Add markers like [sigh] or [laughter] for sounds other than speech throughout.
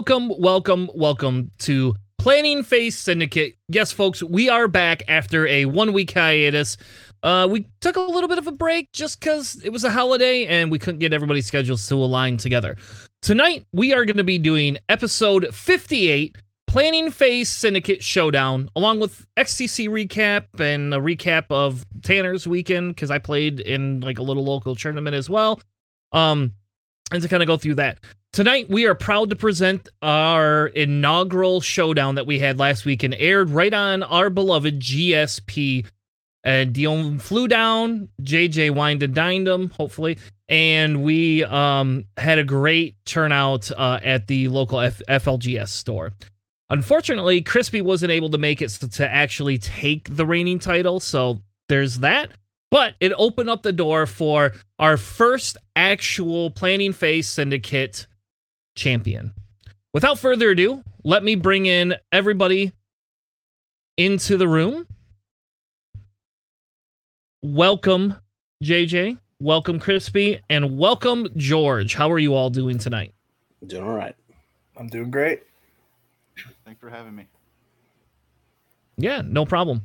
Welcome, welcome, welcome to Planning Phase Syndicate. Yes, folks, we are back after a one week hiatus. Uh, we took a little bit of a break just because it was a holiday and we couldn't get everybody's schedules to align together. Tonight, we are going to be doing episode 58 Planning Phase Syndicate Showdown, along with XTC recap and a recap of Tanner's weekend because I played in like a little local tournament as well. Um, and to kind of go through that. Tonight, we are proud to present our inaugural showdown that we had last week and aired right on our beloved GSP. And Dion flew down, JJ wined and dined him, hopefully. And we um, had a great turnout uh, at the local F- FLGS store. Unfortunately, Crispy wasn't able to make it to actually take the reigning title, so there's that. But it opened up the door for our first actual planning phase syndicate champion. Without further ado, let me bring in everybody into the room. Welcome, JJ. Welcome, Crispy. And welcome, George. How are you all doing tonight? Doing all right. I'm doing great. Thanks for having me. Yeah, no problem.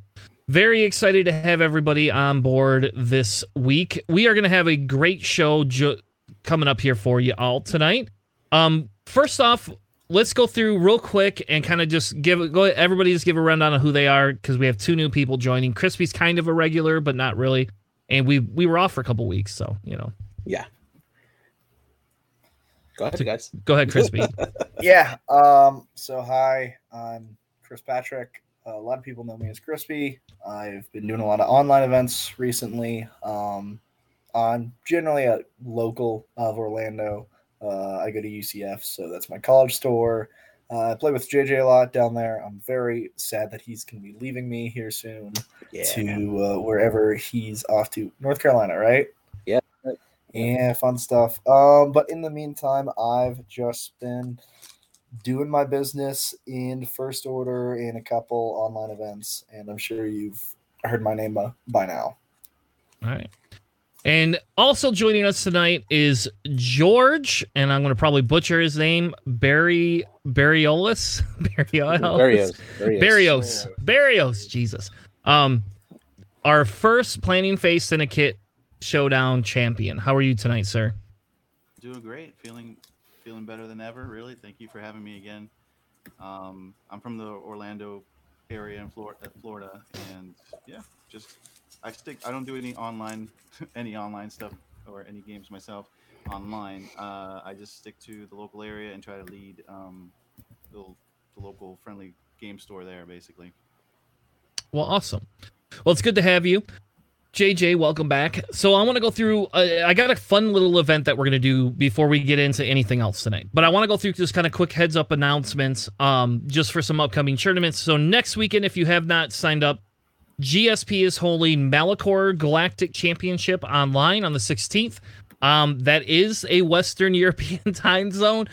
Very excited to have everybody on board this week. We are going to have a great show ju- coming up here for you all tonight. Um, first off, let's go through real quick and kind of just give go everybody just give a rundown of who they are because we have two new people joining. Crispy's kind of a regular, but not really, and we we were off for a couple weeks, so you know. Yeah. Go ahead, guys. Go ahead, Crispy. [laughs] Yeah. Um. So hi, I'm Chris Patrick. a lot of people know me as Crispy. I've been doing a lot of online events recently. Um, I'm generally a local of Orlando. Uh, I go to UCF, so that's my college store. Uh, I play with JJ a lot down there. I'm very sad that he's going to be leaving me here soon Yeah. to uh, wherever he's off to. North Carolina, right? Yeah. Yeah, fun stuff. Um, but in the meantime, I've just been doing my business in First Order in a couple online events, and I'm sure you've heard my name by, by now. All right. And also joining us tonight is George, and I'm going to probably butcher his name, Barry Barriolus, [laughs] Barriolus, Barrios. Barrios. Barrios, Barrios, Jesus. Um, our first planning phase syndicate showdown champion. How are you tonight, sir? Doing great. Feeling feeling better than ever. Really. Thank you for having me again. Um, I'm from the Orlando area in Florida, Florida, and yeah, just I stick. I don't do any online [laughs] any online stuff or any games myself online. Uh, I just stick to the local area and try to lead um, the, the local friendly game store there, basically. Well, awesome. Well, it's good to have you. JJ, welcome back. So I want to go through. Uh, I got a fun little event that we're gonna do before we get into anything else tonight. But I want to go through just kind of quick heads up announcements, um, just for some upcoming tournaments. So next weekend, if you have not signed up, GSP is holding Malachor Galactic Championship online on the 16th. Um, that is a Western [laughs] European time zone.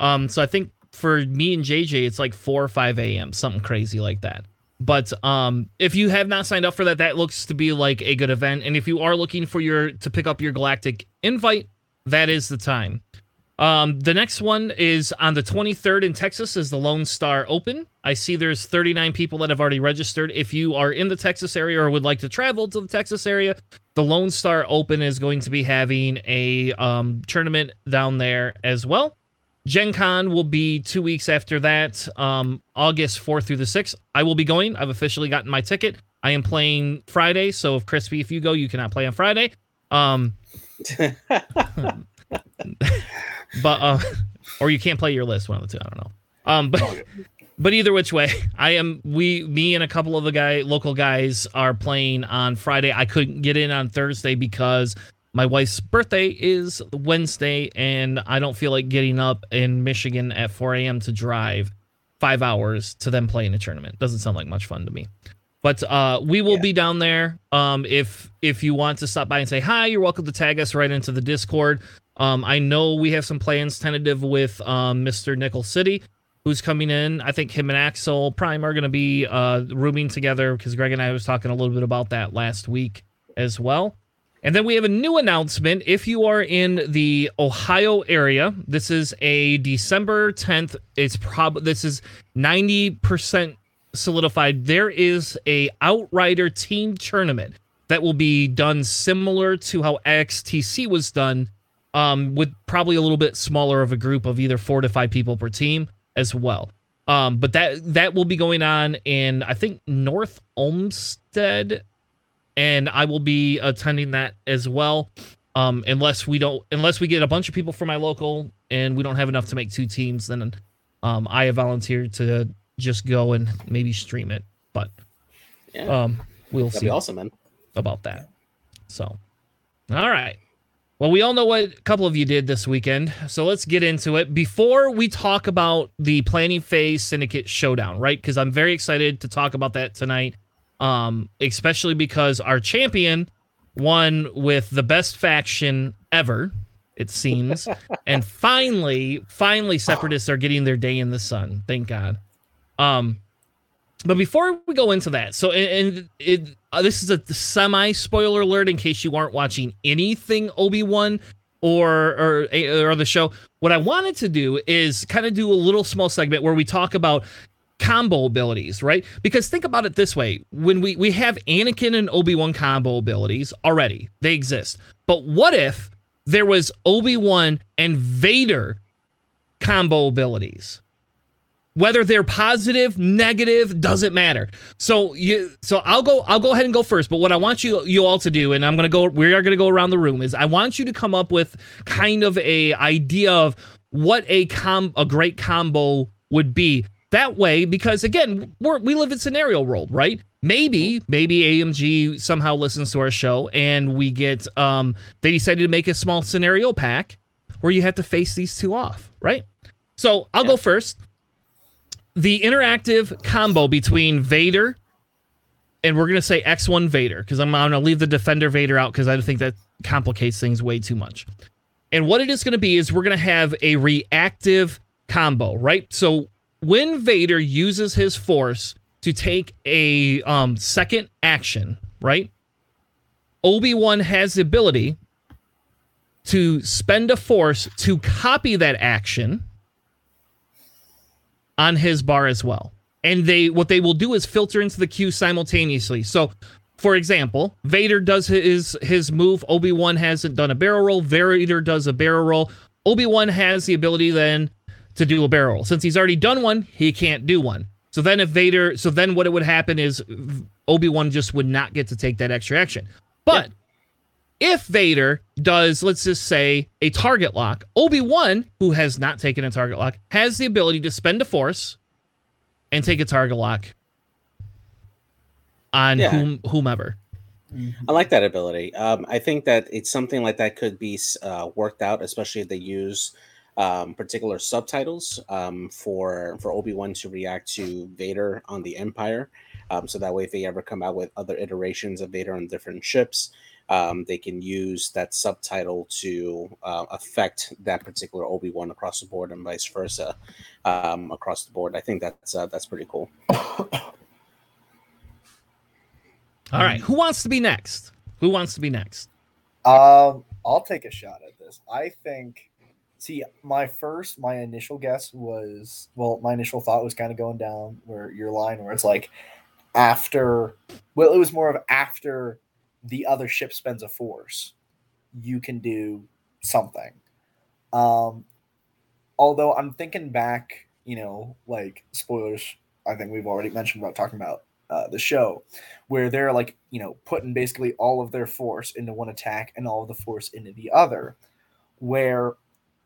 Um, so I think for me and JJ, it's like 4 or 5 a.m., something crazy like that. But um, if you have not signed up for that, that looks to be like a good event. And if you are looking for your to pick up your Galactic invite, that is the time. Um, the next one is on the 23rd in Texas is the Lone Star Open. I see there's 39 people that have already registered. If you are in the Texas area or would like to travel to the Texas area, the Lone Star Open is going to be having a um, tournament down there as well. Gen Con will be two weeks after that, um, August 4th through the 6th. I will be going. I've officially gotten my ticket. I am playing Friday, so if Crispy, if you go, you cannot play on Friday. Um, [laughs] [laughs] but uh, [laughs] or you can't play your list, one of the two. I don't know. Um, but [laughs] but either which way, I am. We, me, and a couple of the guy local guys are playing on Friday. I couldn't get in on Thursday because my wife's birthday is Wednesday, and I don't feel like getting up in Michigan at 4 a.m. to drive five hours to then play in a tournament. Doesn't sound like much fun to me. But uh, we will Yeah. be down there. Um, if if you want to stop by and say hi, you're welcome to tag us right into the Discord. Um, I know we have some plans tentative with um, Mr. Nickel City, who's coming in. I think him and Axel Prime are going to be uh, rooming together because Greg and I was talking a little bit about that last week as well. And then we have a new announcement. If you are in the Ohio area, this is a December 10th. It's probably this is 90% solidified. There is a Outrider team tournament that will be done similar to how XTC was done, um, with probably a little bit smaller of a group of either four to five people per team as well. Um, but that that will be going on in I think North Olmsted, and I will be attending that as well. Um, unless we don't, unless we get a bunch of people from my local and we don't have enough to make two teams, then um, I have volunteered to just go and maybe stream it. But Yeah, um, we'll that'd see be awesome, man. about that. So, all right. Well, we all know what a couple of you did this weekend. So let's get into it. Before we talk about the planning phase syndicate showdown, right? Because I'm very excited to talk about that tonight. Um, especially because our champion won with the best faction ever, it seems. [laughs] and finally, finally, separatists are getting their day in the sun. Thank God. Um, but before we go into that, so and, it uh, this is a semi spoiler alert in case you aren't watching anything Obi Wan or or or the show. What I wanted to do is kind of do a little small segment where we talk about combo abilities, right? Because think about it this way: when we we have Anakin and Obi Wan combo abilities already, they exist. But what if there was Obi Wan and Vader combo abilities? Whether they're positive negative doesn't matter. So you so i'll go i'll go ahead and go first but what i want you you all to do and i'm gonna go we are gonna go around the room is i want you to come up with kind of a idea of what a com a great combo would be. That way because again we're, we live in scenario world right? Maybe maybe amg somehow listens to our show and we get um they decided to make a small scenario pack where you have to face these two off right? So i'll go first the interactive combo between Vader and we're gonna say X1 Vader because I'm, I'm gonna leave the Defender Vader out because I think that complicates things way too much. And what it is gonna be is we're gonna have a reactive combo, right? So when Vader uses his force to take a um, second action, right? Obi Wan has the ability to spend a force to copy that action on his bar as well. And they what they will do is filter into the queue simultaneously. So, for example, Vader does his his move. Obi Wan hasn't done a barrel roll. Vader does a barrel roll. Obi Wan has the ability then to do a barrel roll. Since he's already done one, he can't do one. So then if Vader, so then what it would happen is Obi Wan just would not get to take that extra action. But if Vader does, let's just say, a target lock, Obi Wan, who has not taken a target lock, has the ability to spend a force and take a target lock on Yeah. whom whomever. I like that ability. Um, I think that it's something like that could be uh, worked out, especially if they use um, particular subtitles um, for for Obi Wan to react to Vader on the Empire. Um, so that way, if they ever come out with other iterations of Vader on different ships, um, they can use that subtitle to uh, affect that particular Obi Wan across the board, and vice versa um, across the board. I think that's uh, that's pretty cool. All right, who wants to be next? Who wants to be next? Um, I'll take a shot at this. I think. See, my first, my initial guess was, well, my initial thought was kind of going down where your line, where it's like after, well, it was more of after the other ship spends a force, you can do something. Um, although I'm thinking back, you know, like spoilers. I think we've already mentioned about talking about uh, the show, where they're like, you know, putting basically all of their force into one attack and all of the force into the other, where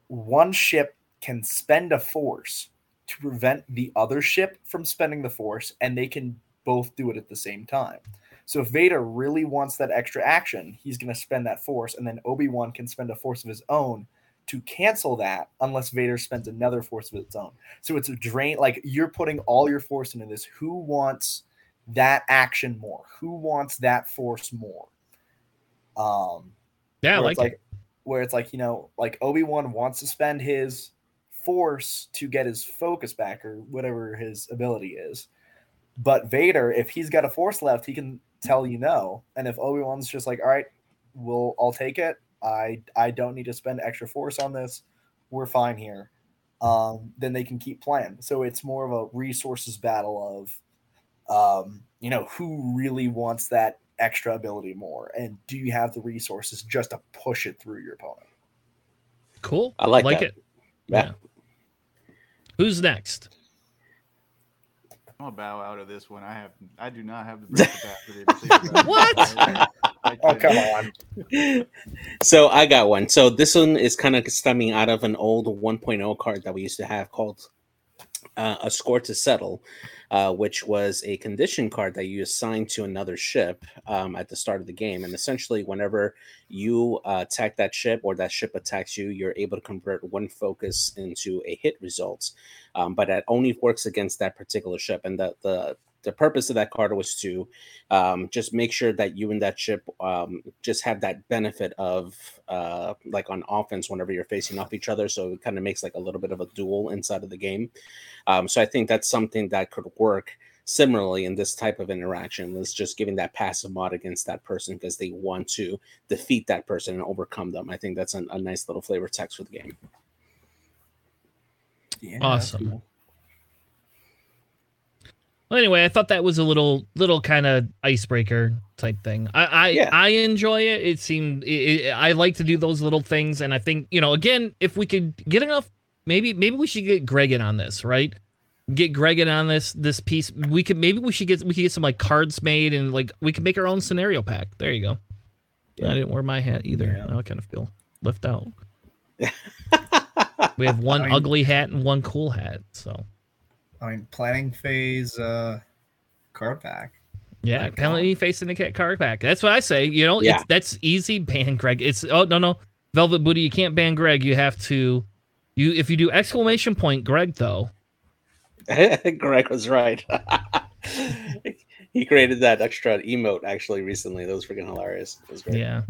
one ship can spend a force to prevent the other ship from spending the force, and they can both do it at the same time. So if Vader really wants that extra action, he's going to spend that force, and then Obi Wan can spend a force of his own to cancel that, unless Vader spends another force of its own. So it's a drain. Like you're putting all your force into this. Who wants that action more? Who wants that force more? Um, Yeah, I like, like where it's like you know like obi-wan wants to spend his force to get his focus back or whatever his ability is but vader if he's got a force left he can tell you no and if obi-wan's just like all right we'll I'll take it. I I don't need to spend extra force on this. We're fine here. Um, then they can keep playing. So it's more of a resources battle of, um, you know, who really wants that extra ability more, and do you have the resources just to push it through your opponent? Cool. I like like that. it. Yeah. Who's next? I'm gonna bow out of this one. I have, I do not have the [laughs] brain capacity. To think about What? I- I Oh come on! so I got one. So this one is kind of stemming out of an old 1.0 card that we used to have called uh, a score to settle, uh, which was a condition card that you assign to another ship um, at the start of the game. And essentially, whenever you uh, attack that ship or that ship attacks you, you're able to convert one focus into a hit result. Um, but that only works against that particular ship. And the the the purpose of that card was to um, just make sure that you and that ship um, just have that benefit of uh, like on offense whenever you're facing off each other. So it kind of makes like a little bit of a duel inside of the game. Um, so I think that's something that could work similarly in this type of interaction. Is just giving that passive mod against that person because they want to defeat that person and overcome them. I think that's a, a nice little flavor text for the game. Yeah, Awesome. Well, anyway, I thought that was a little, little kind of icebreaker type thing. I, I, Yeah. I enjoy it. It seemed it, it- I like to do those little things, and I think you know, again, if we could get enough, maybe, maybe we should get Greg in on this, right? Get Greg in on this, this piece. We could maybe we should get we could get some like cards made, and like we could make our own scenario pack. There you go. Yeah. I didn't wear my hat either. Yeah. I kind of feel left out. [laughs] We have one I mean- ugly hat and one cool hat, so. I mean, planning phase uh, card pack. Yeah, Like, penalty facing the cat card back. That's what I say. You know, Yeah. it's, that's easy. [laughs] Ban Greg. It's oh no no, Velvet Booty. You can't ban Greg. You have to, you if you do exclamation point Greg though. [laughs] Greg was right. [laughs] he created that extra emote actually recently. That was freaking hilarious. It was great. Yeah.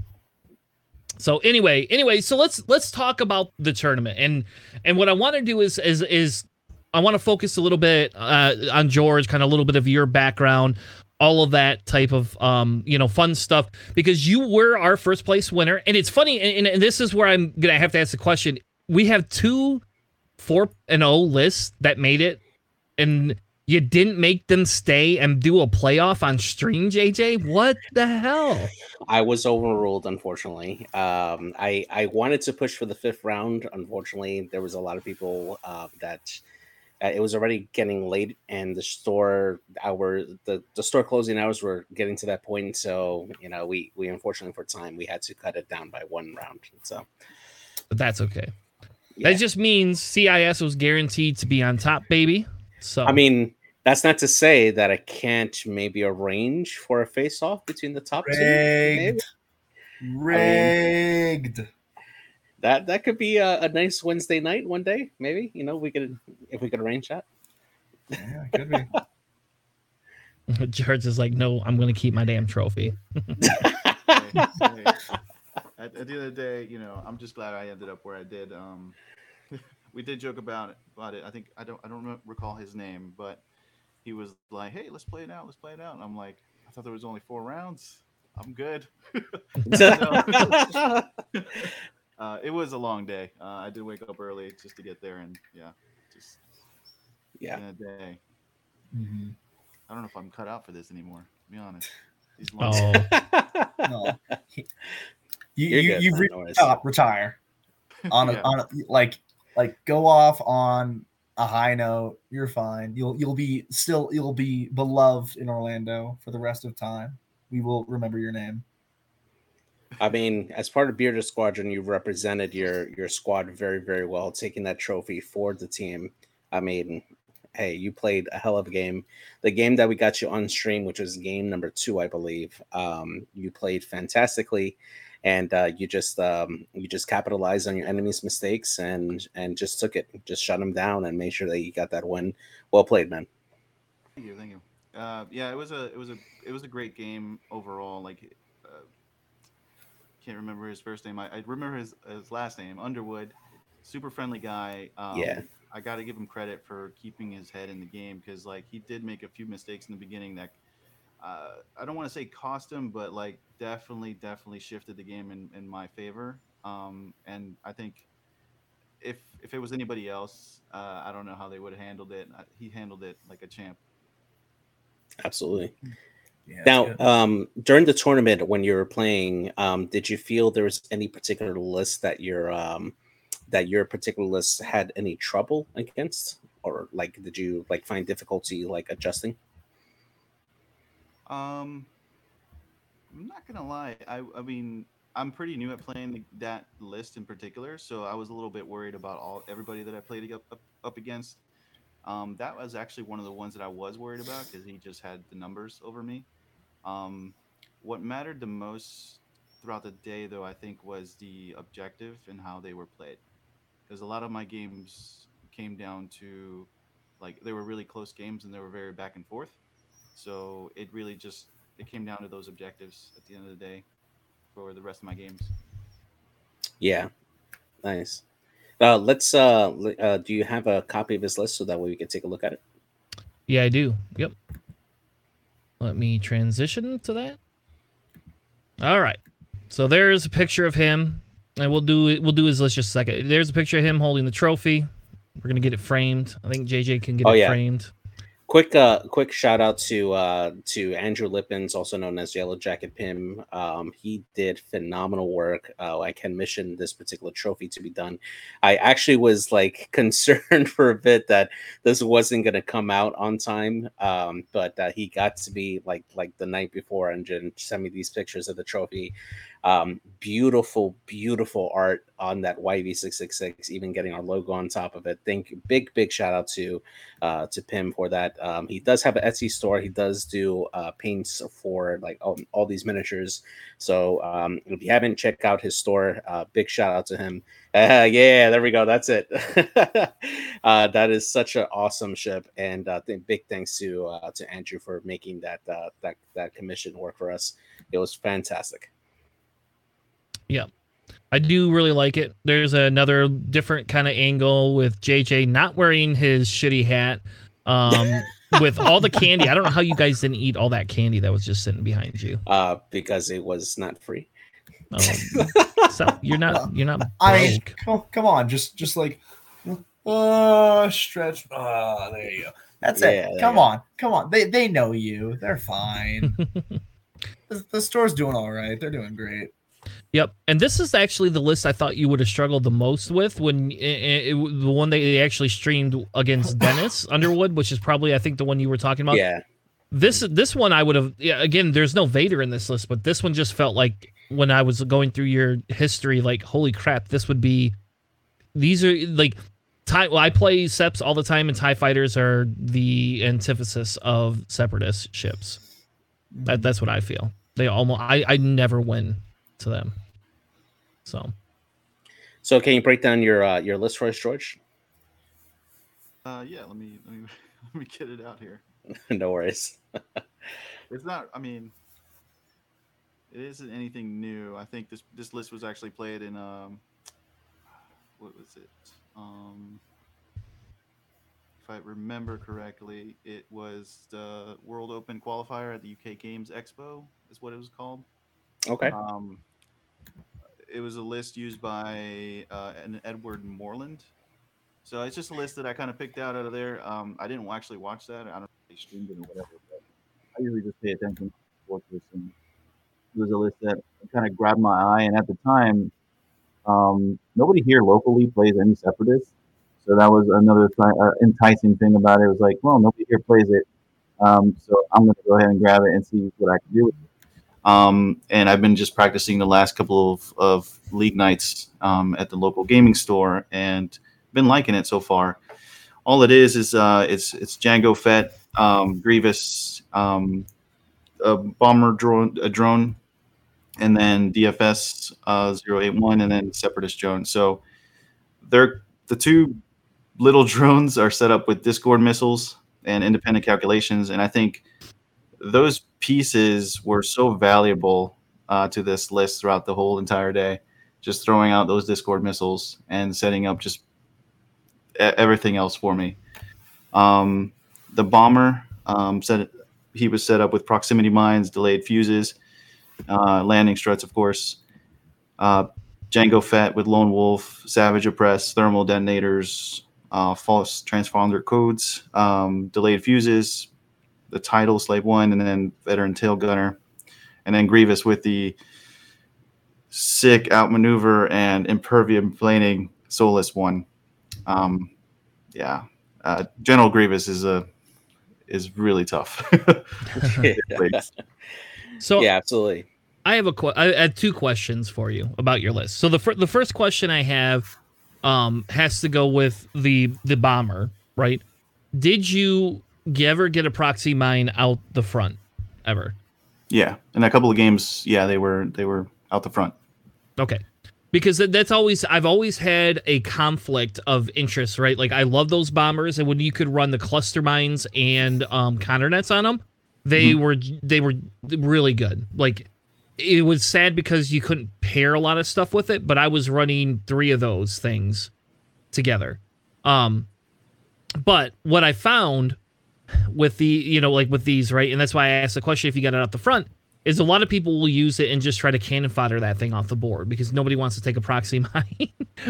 So anyway, anyway, so let's let's talk about the tournament and and what I want to do is is is I want to focus a little bit uh, on George, kind of a little bit of your background, all of that type of um you know fun stuff because you were our first place winner and it's funny and, and this is where I'm gonna have to ask the question. We have two four and O lists that made it and you didn't make them stay and do a playoff on stream, JJ. What the hell? I was overruled, unfortunately. Um, I I wanted to push for the fifth round. Unfortunately, there was a lot of people uh, that uh, it was already getting late, and the store hour the, the store closing hours were getting to that point. So you know, we we unfortunately for time we had to cut it down by one round. So But that's okay. yeah. That just means CIS was guaranteed to be on top, baby. So I mean, that's not to say that I can't maybe arrange for a face off between the top two. maybe. Rigged. Rigged. That that could be a, a nice Wednesday night one day. Maybe you know we could if we could arrange that. Yeah, it could be. [laughs] George is like, no, I'm gonna keep my damn trophy. [laughs] Hey, hey. At, at the end of the day, you know, I'm just glad I ended up where I did. Um, [laughs] we did joke about it, about it. I think I don't, I don't recall his name, but he was like, "Hey, let's play it out. Let's play it out." And I'm like, "I thought there was only four rounds. I'm good." Uh, it was a long day. Uh, I did wake up early just to get there, and yeah, just yeah. in a day. Mhm. I don't know if I'm cut out for this anymore. To be honest. These long Oh, [laughs] No. You, You're you good, you've man, reached the top. Retire [laughs] on a, Yeah. on a, like like go off on a high note. You're fine. You'll you'll be still you'll be beloved in Orlando for the rest of time. We will remember your name. I mean, as part of Bearded Squadron, you've represented your your squad very, very well, taking that trophy for the team. I mean, hey, you played a hell of a game. The game that we got you on stream, which was game number two, I believe, um, you played fantastically, and uh, you just um, you just capitalized on your enemy's mistakes and and just took it, just shut them down, and made sure that you got that win. Well played, man. Thank you, thank you. Uh, yeah, it was a it was a it was a great game overall. Like, can't remember his first name. I, I remember his his last name, Underwood. Super friendly guy. Um, Yeah. I got to give him credit for keeping his head in the game because like he did make a few mistakes in the beginning that uh, I don't want to say cost him, but like definitely, definitely shifted the game in, in my favor. Um, and I think if if it was anybody else, uh, I don't know how they would have handled it. He handled it like a champ. Absolutely. Yeah, now, um, during the tournament when you were playing, um, did you feel there was any particular list that your um, that your particular list had any trouble against, or like did you like find difficulty like adjusting? Um, I'm not gonna lie. I I mean, I'm pretty new at playing that list in particular, so I was a little bit worried about all everybody that I played up up, up against. Um, that was actually one of the ones that I was worried about because he just had the numbers over me. Um, what mattered the most throughout the day, though, I think, was the objective and how they were played. Because a lot of my games came down to like they were really close games and they were very back and forth. So it really just it came down to those objectives at the end of the day for the rest of my games. Yeah, nice. Uh, let's. Uh, uh, do you have a copy of this list so that way we can take a look at it? Yeah, I do. Yep. Let me transition to that. All right. So there's a picture of him, and we'll do it. We'll do his list just a second. There's a picture of him holding the trophy. We're gonna get it framed. I think JJ can get oh, it yeah. framed. Quick, uh, quick shout out to uh, to Andrew Lippens, also known as Yellow Jacket Pim. Um, he did phenomenal work. Uh, I can mission this particular trophy to be done. I actually was like [laughs] concerned for a bit that this wasn't going to come out on time, um, but uh, he got to be like like the night before and sent me these pictures of the trophy. Um, beautiful, beautiful art on that YV666, even getting our logo on top of it. Thank you. Big, big shout out to uh, to Pim for that. Um, he does have an Etsy store. He does do uh, paints for like all, all these miniatures. So um, if you haven't checked out his store, uh, big shout out to him. Uh, [laughs] yeah, there we go. That's it. [laughs] uh, that is such an awesome ship, and uh, th- big thanks to uh, to Andrew for making that uh, that that commission work for us. It was fantastic. Yeah. I do really like it. There's another different kind of angle with JJ not wearing his shitty hat. Um, [laughs] with all the candy. I don't know how you guys didn't eat all that candy that was just sitting behind you. Uh, because it was not free. Um, [laughs] so you're not you're not. I come, come on, just just like uh stretch. Uh, there you go. That's yeah, it. Come on, come on. They they know you. They're fine. [laughs] the, the store's doing all right. They're doing great. Yep, and this is actually the list I thought you would have struggled the most with when eh, eh, it, it, the one they actually streamed against [laughs] Dennis Underwood, which is probably I think the one you were talking about. Yeah. This this one I would have yeah, again. There's no Vader in this list, but this one just felt like when I was going through your history, like holy crap, this would be. These are like tie. Well, I play Seps all the time, and Tie Fighters are the antithesis of Separatist ships. That that's what I feel. They almost I I never win to them. So, so can you break down your uh, your list for us, George? Uh, yeah. Let me let me [laughs] let me get it out here. [laughs] no worries. [laughs] it's not. I mean, it isn't anything new. I think this this list was actually played in um, what was it? Um, if I remember correctly, it was the World Open qualifier at the UK Games Expo. Is what it was called. Okay. Um, it was a list used by uh, an Edward Moreland. So it's just a list that I kind of picked out out of there. Um, I didn't actually watch that. I don't know if they streamed it or whatever, but I usually just pay attention to this. And it was a list that kind of grabbed my eye. And at the time, um, nobody here locally plays any separatists. So that was another th- uh, enticing thing about it. It was like, well, nobody here plays it. Um, so I'm going to go ahead and grab it and see what I can do with it. Um, and I've been just practicing the last couple of, of league nights um, at the local gaming store and been liking it so far. All it is is uh, it's it's Jango Fett, um, Grievous, um, a bomber drone, a drone, and then DFS uh, 081, and then Separatist drone. So they're the two little [laughs] drones are set up with Discord missiles and independent calculations, and I think those pieces were so valuable uh, to this list throughout the whole entire day. Just throwing out those Discord missiles and setting up just everything else for me. Um, the bomber um, set he was set up with proximity mines, delayed fuses, uh, landing struts, of course. Uh, Jango Fett with Lone Wolf, Savage Opress, thermal detonators, uh, false transponder codes, um, delayed fuses, the title Slave One, and then Veteran Tail Gunner, and then Grievous with the sick outmaneuver and impervium plating Soulless One. Um, yeah, uh, General Grievous is a is really tough. [laughs] [laughs] so yeah, absolutely. I have a qu- I had two questions for you about your list. So the fir- the first question I have um has to go with the the bomber, right? Did you ever get a proxy mine out the front ever? Yeah, in a couple of games, yeah, they were they were out the front. Okay. Because that's always I've always had a conflict of interest, right? Like I love those bombers, and when you could run the cluster mines and um, counter nets on them, they mm-hmm. were they were really good. Like it was sad because you couldn't pair a lot of stuff with it, but I was running three of those things together. Um, but what I found with the, you know, like with these, right, and that's why I asked the question if you got it out the front, is a lot of people will use it and just try to cannon fodder that thing off the board because nobody wants to take a proxy [laughs] mine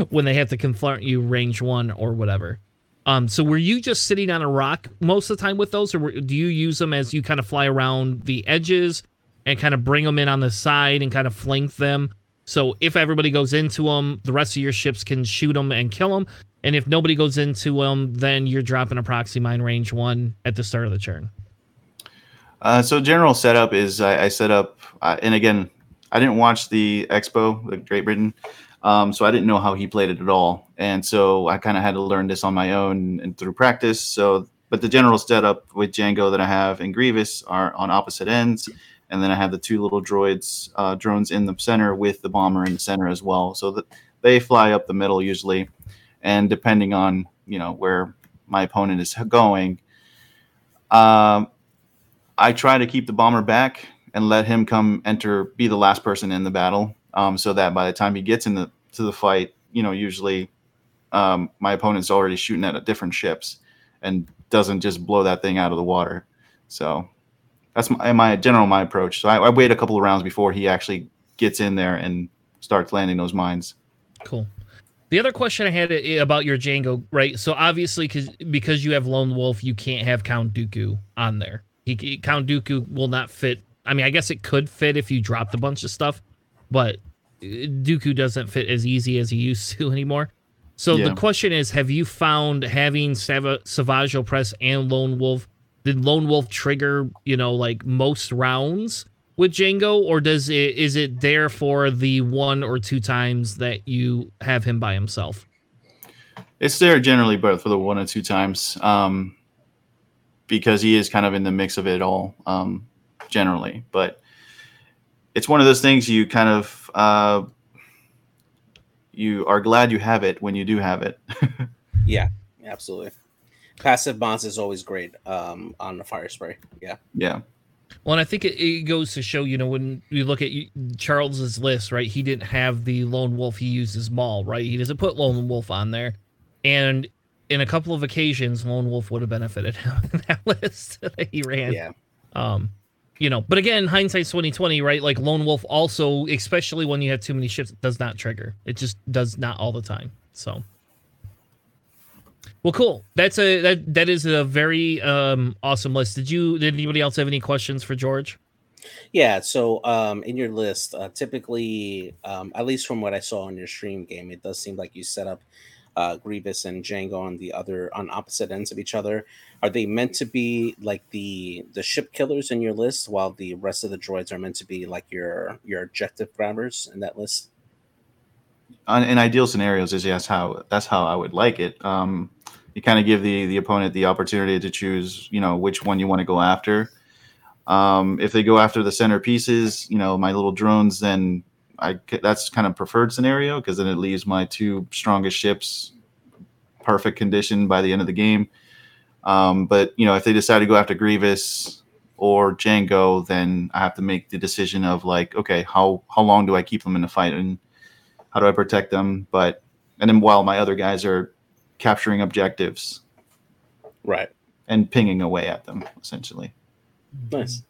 when they have to confront you range one or whatever. Um, so were you just sitting on a rock most of the time with those, or do you use them as you kind of fly around the edges? and kind of bring them in on the side and kind of flank them. So if everybody goes into them, the rest of your ships can shoot them and kill them. And if nobody goes into them, then you're dropping a proxy mine range one at the start of the turn. Uh, so general setup is I, I set up, uh, and again, I didn't watch the Expo, the Great Britain, um, so I didn't know how he played it at all, and so I kind of had to learn this on my own and through practice. So, but the general setup with Jango that I have and Grievous are on opposite ends, and then I have the two little droids uh, drones in the center with the bomber in the center as well, so that they fly up the middle usually, and depending on you know where my opponent is going, um, I try to keep the bomber back and let him come enter, be the last person in the battle, um, so that by the time he gets into to the fight, you know usually um, my opponent's already shooting at different ships and doesn't just blow that thing out of the water. So that's my, my general my approach. So I, I wait a couple of rounds before he actually gets in there and starts landing those mines. Cool. The other question I had uh, about your Jango, right? So obviously, because because you have Lone Wolf, you can't have Count Dooku on there. He, Count Dooku will not fit. I mean, I guess it could fit if you dropped a bunch of stuff, but uh, Dooku doesn't fit as easy as he used to [laughs] anymore. So yeah. the question is, have you found having Sav- Savage Opress and Lone Wolf did Lone Wolf trigger, you know, like most rounds with Jango, or does it is it there for the one or two times that you have him by himself? It's there generally, but for the one or two times, um, because he is kind of in the mix of it all, um, generally. But it's one of those things you kind of uh, you are glad you have it when you do have it. [laughs] yeah, absolutely passive bonds is always great um, on the Firespray. Yeah. Yeah. Well, and I think it, it, goes to show, you know, when you look at Charles's list, right? He didn't have the lone wolf. He uses maul, right? He doesn't put lone wolf on there, and in a couple of occasions, lone wolf would have benefited [laughs] him in that list [laughs] that he ran. Yeah. Um, you know, but again, hindsight's twenty twenty, right? Like lone wolf also, especially when you have too many ships, does not trigger. It just does not all the time. So. Well, cool. That's a that that is a very um awesome list. Did you did anybody else have any questions for George? Yeah, so um in your list, uh, typically um at least from what I saw on your stream game, it does seem like you set up uh Grievous and Jango on the other on opposite ends of each other. Are they meant to be like the the ship killers in your list while the rest of the droids are meant to be like your your objective grabbers in that list? In ideal scenarios is yes how that's how I would like it. Um, you kind of give the the opponent the opportunity to choose, you know, which one you want to go after. Um, if they go after the center pieces, you know, my little drones, then I that's kind of preferred scenario because then it leaves my two strongest ships perfect condition by the end of the game. Um, but you know, if they decide to go after Grievous or Jango, then I have to make the decision of like, okay, how how long do I keep them in the fight and how do I protect them? But and then while my other guys are capturing objectives, right, and pinging away at them essentially. Nice.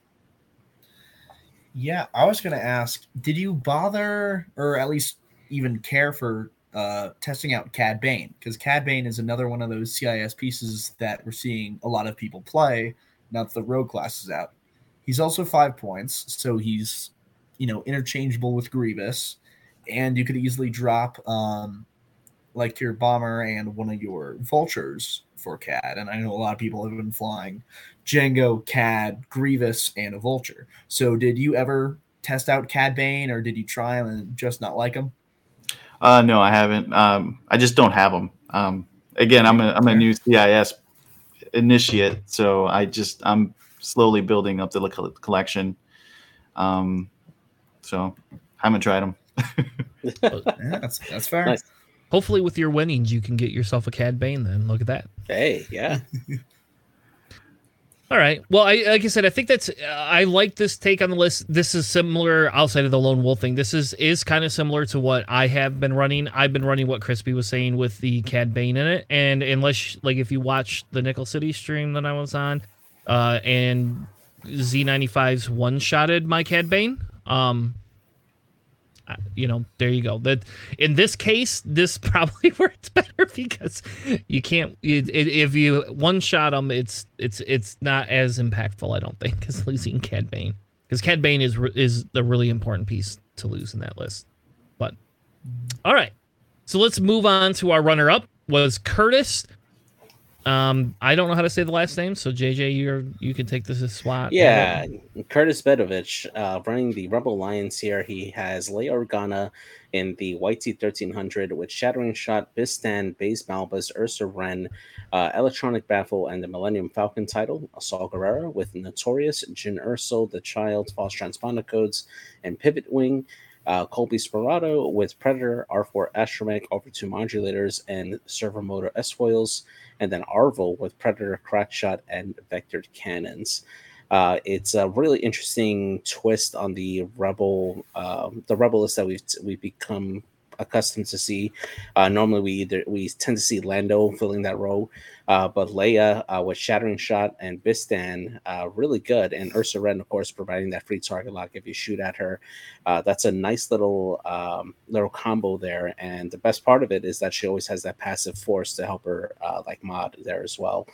Yeah, I was going to ask, did you bother or at least even care for uh, testing out Cad Bane? Because Cad Bane is another one of those CIS pieces that we're seeing a lot of people play now that the rogue class is out. He's also five points, so he's you know interchangeable with Grievous, and you could easily drop um, like your bomber and one of your vultures for Cad. And I know a lot of people have been flying Jango, Cad, Grievous, and a vulture. So did you ever test out Cad Bane, or did you try him and just not like them? Uh, no, I haven't. Um, I just don't have them. Um, again, I'm a I'm a new CIS initiate, so I just I'm slowly building up the collection. Um, so I haven't tried them. [laughs] Yeah, that's that's fair. Nice. Hopefully, with your winnings, you can get yourself a Cad Bane. Then look at that. Hey, yeah. [laughs] All right. Well, I like I said, I think that's uh, I like this take on the list. This is similar outside of the lone wolf thing. This is is kind of similar to what I have been running. I've been running what Crispy was saying with the Cad Bane in it, and unless like if you watch the Nickel City stream that I was on, uh, and Z95's one shotted my Cad Bane, um, I- you know, there you go. That in this case, this [laughs] probably works better because you can't. It, it, if you one shot them, it's it's it's not as impactful. I don't think as [laughs] losing Cad Bane because Cad Bane is is the really important piece to lose in that list. But all right, so let's move on to our runner up was Curtis. Um, I don't know how to say the last name, so JJ, you're you can take this as swat. Yeah, Curtis Bedovich uh, running the Rebel Lions here. He has Leia Organa in the YT-1300 with Shattering Shot, Bistan, Baze Malbus, Ursa Wren, uh, Electronic Baffle, and the Millennium Falcon title. Saw Gerrera with Notorious, Jyn Erso, The Child, False Transponder Codes, and Pivot Wing. Uh, Kullbee Sperado with Predator, R4 Astromech, overtuned modulators, and servo motor S foils and then Arvel with Predator, Crackshot, and Vectored Cannons. Uh, it's a really interesting twist on the rebel, um, the rebel list that we've we've become accustomed to see. Uh, normally, we either we tend to see Lando filling that role, uh, but Leia uh, with Shattering Shot and Bistan, uh, really good, and Ursa Wren, of course, providing that free target lock if you shoot at her. Uh, that's a nice little um, little combo there, and the best part of it is that she always has that passive force to help her, uh, like mod there as well.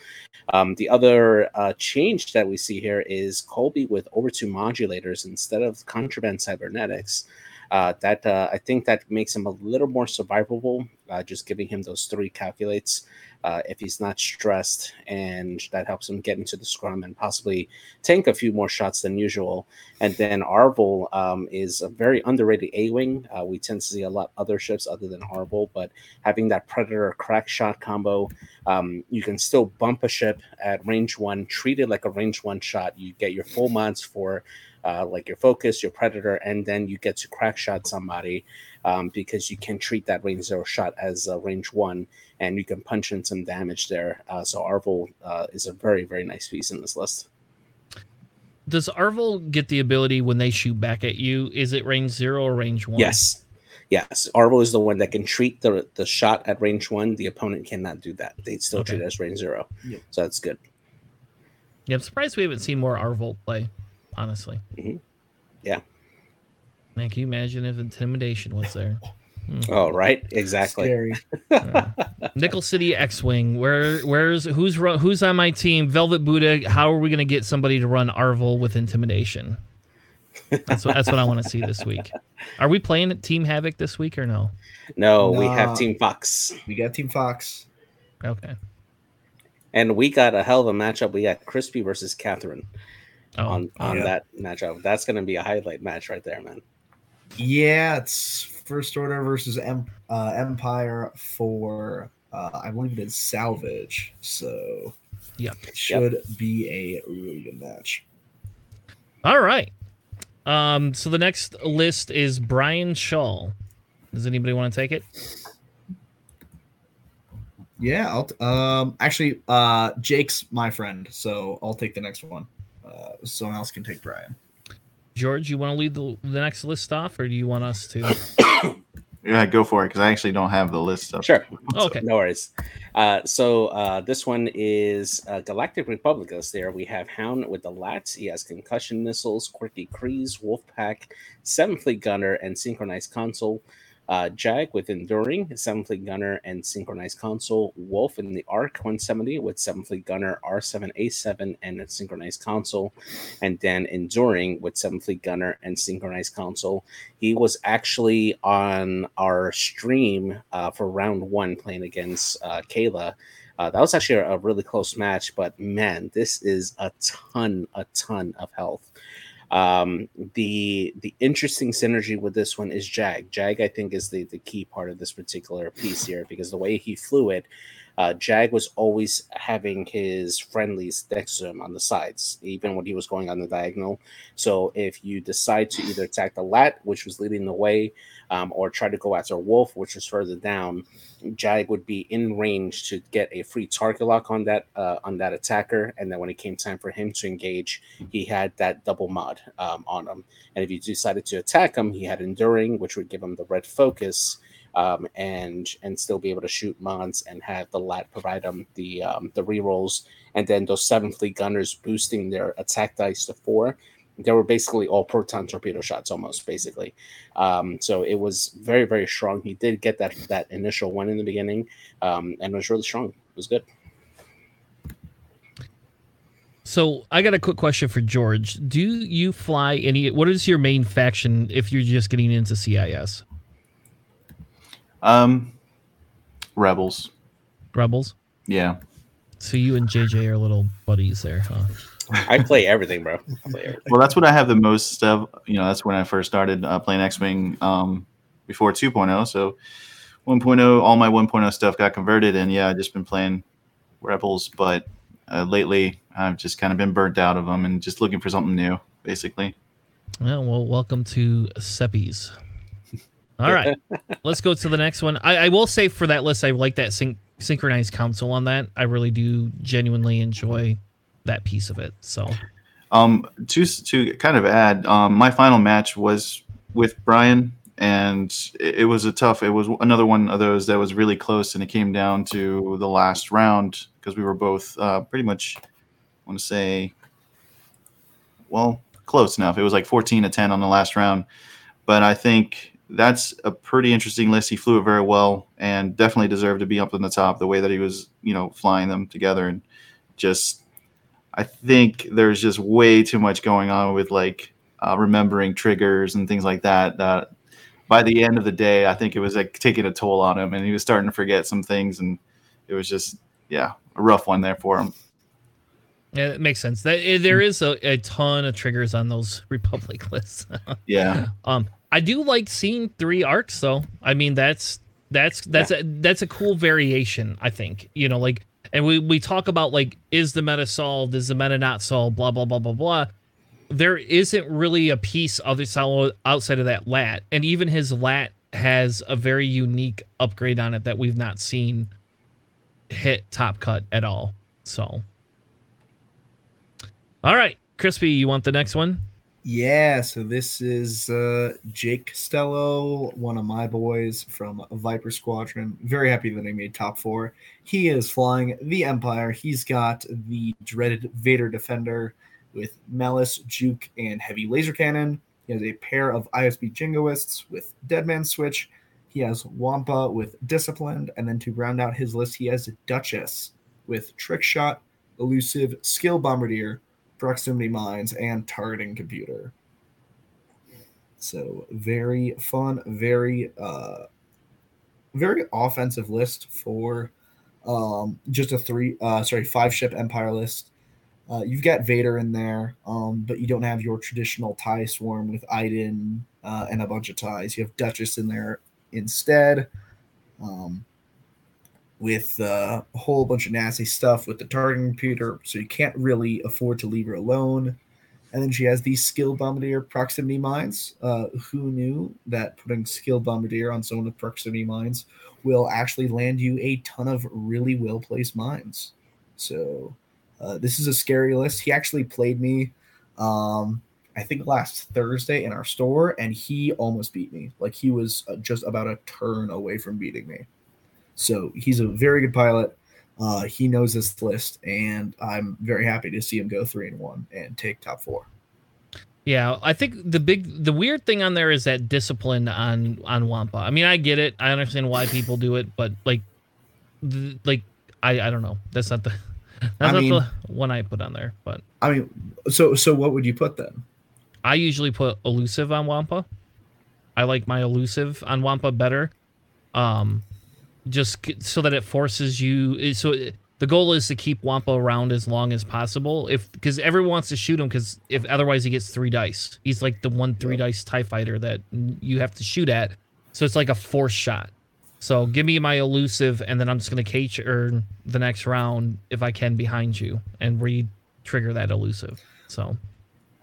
Um, the other uh, change that we see here is Kullbee with overtuned modulators instead of contraband cybernetics. Uh, that uh, I think that makes him a little more survivable, uh, just giving him those three calculates uh, if he's not stressed, and that helps him get into the scrum and possibly tank a few more shots than usual. And then Arvel um, is a very underrated A wing. Uh, we tend to see a lot other ships other than Arvel, but having that Predator crack shot combo, um, you can still bump a ship at range one, treat it like a range one shot. You get your full mods for uh, like your focus, your predator, and then you get to crack shot somebody um, because you can treat that range zero shot as a range one, and you can punch in some damage there. Uh, so Arvel uh, is a very very nice piece in this list. Does Arvel get the ability when they shoot back at you? Is it range zero or range one? Yes, yes. Arvel is the one that can treat the the shot at range one. The opponent cannot do that. They still Okay. treat it as range zero. Yep. So that's good. Yeah, I'm surprised we haven't seen more Arvel play. Honestly. Mhm. Yeah. Man, can you imagine if intimidation was there? Oh, right, exactly. Scary. [laughs] Uh, Nickel City X-wing. Where, where's who's who's on my team? Velvet Buddha. How are we going to get somebody to run Arvel with intimidation? That's what that's what I want to see this week. Are we playing Team Havoc this week or no? No, we have Team Fox, We got Team Fox. Okay. and we got a hell of a matchup. We got Crispy versus Catherine. Oh, on on yeah. that matchup. That's going to be a highlight match right there, man. Yeah, it's First Order versus em- uh, Empire for uh, I believe it is Salvage. So Yeah. it should be a really good match. all right. Um. So the next list is Brian Shaw. Does anybody want to take it? Yeah, I'll t- um actually uh Jake's my friend, so I'll take the next one. Uh, someone else can take Brian. George, you want to lead the, the next list off, or do you want us to? [coughs] Yeah, go for it because I actually don't have the list up. Sure. [laughs] Okay. No worries. Uh, so uh, this one is uh, Galactic Republicus. There we have Hound with the Lats. He has concussion missiles, quirky Krees, Wolfpack, Seven Fleet Gunner, and synchronized console. Uh, Jag with Enduring, Seven Fleet Gunner, and synchronized console. Wolf in the Arc 170 with Seven Fleet Gunner, R7A7, and synchronized console. And then Enduring with Seven Fleet Gunner and synchronized console. He was actually on our stream uh, for round one playing against uh, Kayla. Uh, that was actually a really close match, but man, this is a ton, a ton of health. Um, the the interesting synergy with this one is Jag. Jag, I think, is the the key part of this particular piece here because the way he flew it, uh, Jag was always having his friendlies next to him on the sides, even when he was going on the diagonal. So if you decide to either attack the Lat, which was leading the way, um, or try to go after Wolf, which was further down, Jag would be in range to get a free target lock on that uh, on that attacker. And then when it came time for him to engage, he had that double mod um, on him. And if you decided to attack him, he had enduring, which would give him the red focus. Um, and and still be able to shoot mons and have the lat provide them the um, the rerolls and then those seven fleet gunners boosting their attack dice to four they were basically all proton torpedo shots almost basically um, so it was very very strong he did get that that initial one in the beginning um, and it was really strong it was good So I got a quick question for George. Do you fly any? What is your main faction if you're just getting into CIS? Um, Rebels. Rebels. Yeah. So you and JJ are little buddies there, huh? [laughs] i play everything bro I play everything. Well, that's what I have the most of. You know, that's when I first started uh, playing X Wing um, before 2.0. So 1.0, all my 1.0 stuff got converted, and yeah, I've just been playing Rebels. But uh, lately, I've just kind of been burnt out of them and just looking for something new, basically. Yeah, well, welcome to Seppies. [laughs] All right, let's go to the next one. I, I will say for that list, I like that syn- synchronized console on that. I really do genuinely enjoy that piece of it. So, Um, to to kind of add, um, my final match was with Brian, and it, it was a tough. It was another one of those that was really close, and it came down to the last round because we were both uh, pretty much. I want to say, well, close enough. It was like fourteen to ten on the last round, but I think that's a pretty interesting list. He flew it very well, and definitely deserved to be up in the top. The way that he was, you know, flying them together, and just I think there's just way too much going on with like uh, remembering triggers and things like that. That by the end of the day, I think it was like taking a toll on him, and he was starting to forget some things, and it was just yeah, a rough one there for him. yeah, it makes sense. That eh, there is a, a ton of triggers on those [laughs] Republic lists. Yeah, [laughs] um, I do like seeing three arcs though. I mean, that's that's that's a that's a cool variation. I think you know, like, and we we talk about like, is the meta solved? Is the meta not solved? Blah blah blah blah blah. There isn't really a piece other side outside of that lat, and even his lat has a very unique upgrade on it that we've not seen hit top cut at all. So, all right, crispy, you want the next one? Yeah, so this is uh, Jake Costello, one of my boys from Viper Squadron. Very happy that he made top four. He is flying the Empire. He's got the dreaded Vader Defender with Malice, Juke, and Heavy Laser Cannon. He has a pair of ISB Jingoists with Deadman Switch. He has Wampa with Disciplined. And then to round out his list, he has Duchess with Trick Shot, Elusive, Skill Bombardier, proximity mines, and targeting computer. So very fun, very uh very offensive list for um just a three uh sorry five ship empire list. Uh, you've got Vader in there, um, but you don't have your traditional tie swarm with Iden uh, and a bunch of ties. You have Duchess in there instead. Um, with uh, a whole bunch of nasty stuff with the targeting computer, so you can't really afford to leave her alone. And then she has these skill bombardier proximity mines. Uh, who knew that putting skill bombardier on someone with proximity mines will actually land you a ton of really well placed mines? So uh, this is a scary list. He actually played me um, I think last Thursday in our store, and he almost beat me. Like he was uh, just about a turn away from beating me. So he's a very good pilot. Uh, he knows this list, and I'm very happy to see him go three and one and take top four. Yeah, I think the big the weird thing on there is that discipline on on Wampa. I mean, I get it. I understand why people do it, but like th- like I I don't know. That's not the [laughs] that's I not mean- the one I put on there, but I mean, so so what would you put then? I usually put elusive on Wampa. I like my elusive on Wampa better. Um just so that it forces you eh, so it, the goal is to keep Wampa around as long as possible. If because everyone wants to shoot him because if otherwise he gets three dice. He's like the one three dice tie fighter that you have to shoot at. So it's like a force shot. So give me my elusive and then i'm just going to K-turn the next round if i can behind you and re trigger that elusive so.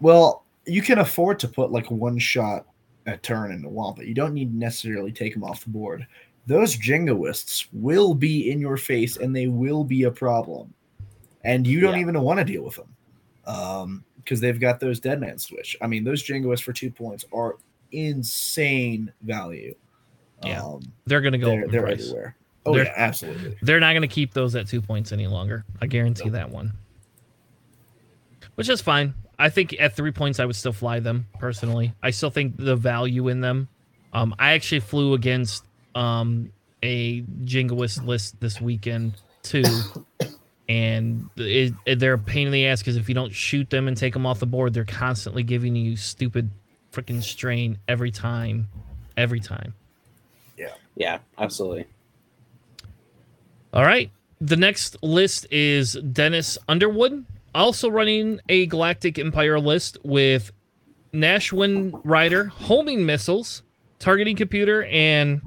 Well, you can afford to put like one shot a turn into Wampa. You don't need to necessarily take him off the board. Those jingoists will be in your face and they will be a problem. And you don't Yeah. even want to deal with them. Um, because they've got those dead man switch. I mean, those jingoists for two points are insane value. Yeah. Um, they're going to go they're, they're everywhere. Oh They're- yeah, absolutely. They're not going to keep those at two points any longer. I guarantee that one. Which is fine. I think at three points, I would still fly them personally. I still think the value in them. Um, I actually flew against um, a jingoist list this weekend too, and it, it- they're a pain in the ass because if you don't shoot them and take them off the board, they're constantly giving you stupid freaking strain every time, every time. Yeah, yeah, absolutely. All right. The next list is Dennis Underwood, also running a Galactic Empire list with Nash Windrider, homing missiles, targeting computer, and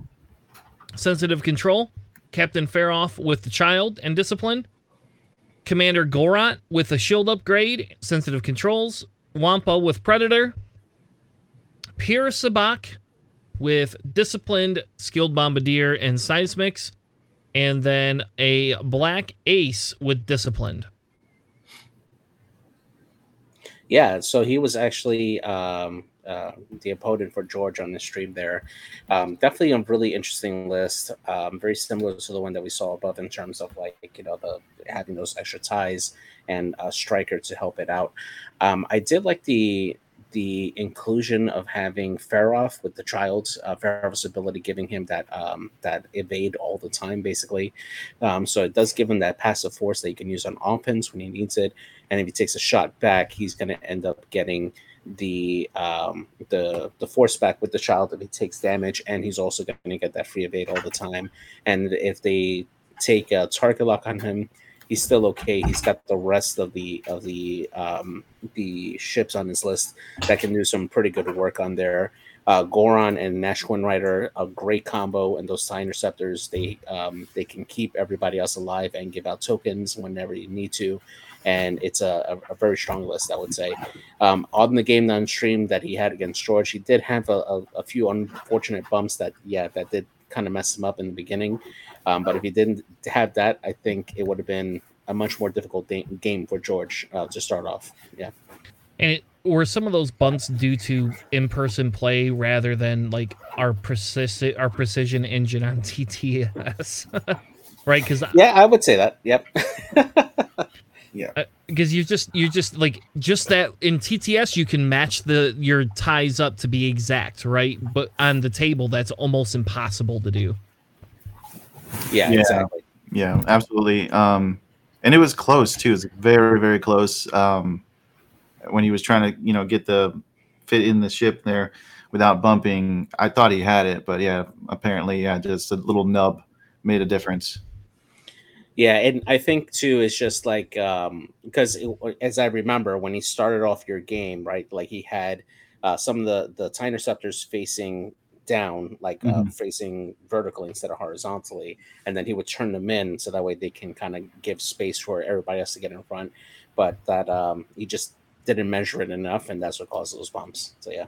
sensitive control. Captain Feroph with the child and discipline. Commander Goran with a shield upgrade, sensitive controls. Wampa with Predator. Pure Sabacc with disciplined, skilled bombardier, and seismics and then a black ace with disciplined. Yeah, so he was actually um, uh, the opponent for George on the stream there. Um, definitely a really interesting list. Um, very similar to the one that we saw above in terms of like you know the having those extra ties and a striker to help it out. Um, I did like the the inclusion of having Feroph with the child, uh, Feroph's ability giving him that um, that evade all the time, basically. Um, so it does give him that passive force that he can use on offense when he needs it and if he takes a shot back, he's going to end up getting the um, the the force back with the child if he takes damage, and he's also going to get that free evade all the time. And if they take a target lock on him, he's still okay. He's got the rest of the of the um, the ships on his list that can do some pretty good work on there. Uh, Goran and Nash Windrider, a great combo, and those tie interceptors, they um, they can keep everybody else alive and give out tokens whenever you need to and it's a, a, a very strong list, I would say. Um, on the game on stream that he had against George, he did have a, a, few unfortunate bumps that, yeah, that did kind of mess him up in the beginning. Um, but if he didn't have that, I think it would have been a much more difficult game for George uh, to start off. Yeah. And it, were some of those bumps due to in-person play rather than like our precision our precision engine on TTS? [laughs] right? Because Yeah, I would say that. Yep. [laughs] because you just you just like just that in TTS you can match the your ties up to be exact, right? But on the table that's almost impossible to do. yeah, Yeah. exactly. Yeah, absolutely. Um, and it was close too. It was very, very close. Um, when he was trying to, you know, get the fit in the ship there without bumping, I thought he had it, but yeah, apparently, yeah, just a little nub made a difference. Yeah, and I think too it's just like um because it, as I remember when he started off your game, right? Like he had uh, some of the the tie interceptors facing down, like uh, Mhm. facing vertically instead of horizontally, and then he would turn them in so that way they can kind of give space for everybody else to get in front. But that um he just didn't measure it enough, and that's what caused those bumps. So yeah,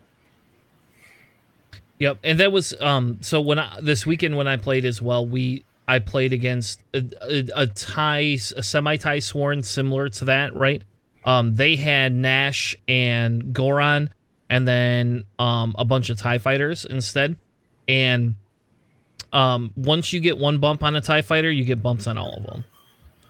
Yep, and that was um. So when I this weekend when I played as well, we I played against a, a, a tie, a semi tie sworn similar to that, right? Um, they had Nash and Goran, and then um a bunch of Tie fighters instead. And um, once you get one bump on a Tie fighter, you get bumps on all of them,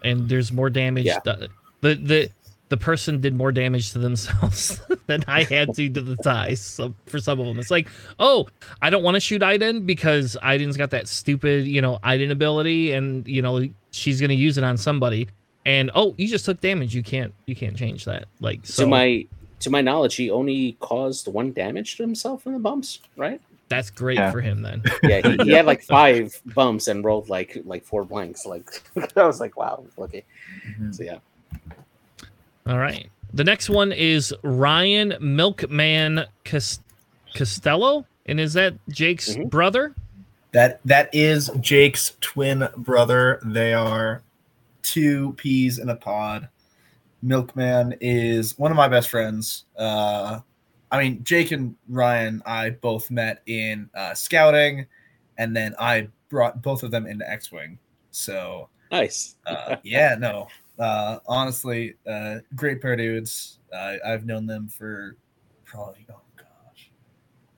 and there's more damage. Yeah. The, the the the person did more damage to themselves [laughs] than I had to to the ties. So for some of them, it's like, oh, I don't want to shoot Iden because Iden's got that stupid, you know, Iden ability, and you know she's gonna use it on somebody. And oh, you just took damage. You can't you can't change that. Like so, to my to my knowledge, he only caused one damage to himself in the bumps, right? that's great Yeah. for him then. [laughs] Yeah, he, he had like five bumps and rolled like like four blanks. Like [laughs] I was like, wow, okay. Mhm. So yeah, All right. The next one is Ryan Milkman Cas- Costello, and is that Jake's Mhm. brother? That that is Jake's twin brother. They are two peas in a pod. Milkman is one of my best friends. Uh, I mean, Jake and Ryan, I both met in uh, scouting, and then I brought both of them into X Wing. So nice. uh, yeah, no, uh, honestly, uh, great pair of dudes. Uh, I've known them for probably oh gosh,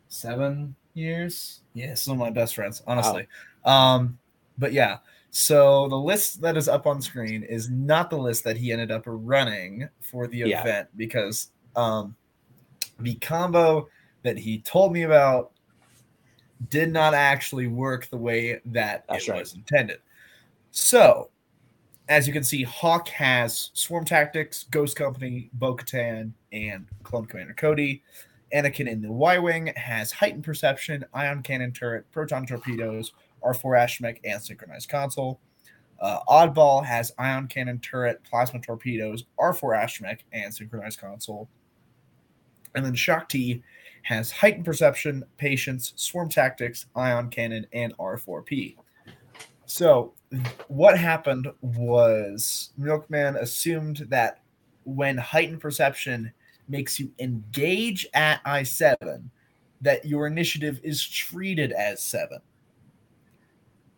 seven years. Yeah, some of my best friends, honestly. Um, but yeah, so the list that is up on screen is not the list that he ended up running for the Yeah. event because um, the combo that he told me about did not actually work the way that That's it right. was intended. So, as you can see, Hawk has Swarm Tactics, Ghost Company, Bo Katan, and Clone Commander Cody. Anakin in the Y Wing has Heightened Perception, Ion Cannon Turret, Proton Torpedoes, R4 Astromech, and Synchronized Console. Uh, Oddball has Ion Cannon Turret, Plasma Torpedoes, R4 Astromech, and Synchronized Console. And then Shaak Ti has Heightened Perception, Patience, Swarm Tactics, Ion Cannon, and R4P. So, what happened was Milkman assumed that when Heightened Perception makes you engage at I7, that your initiative is treated as 7.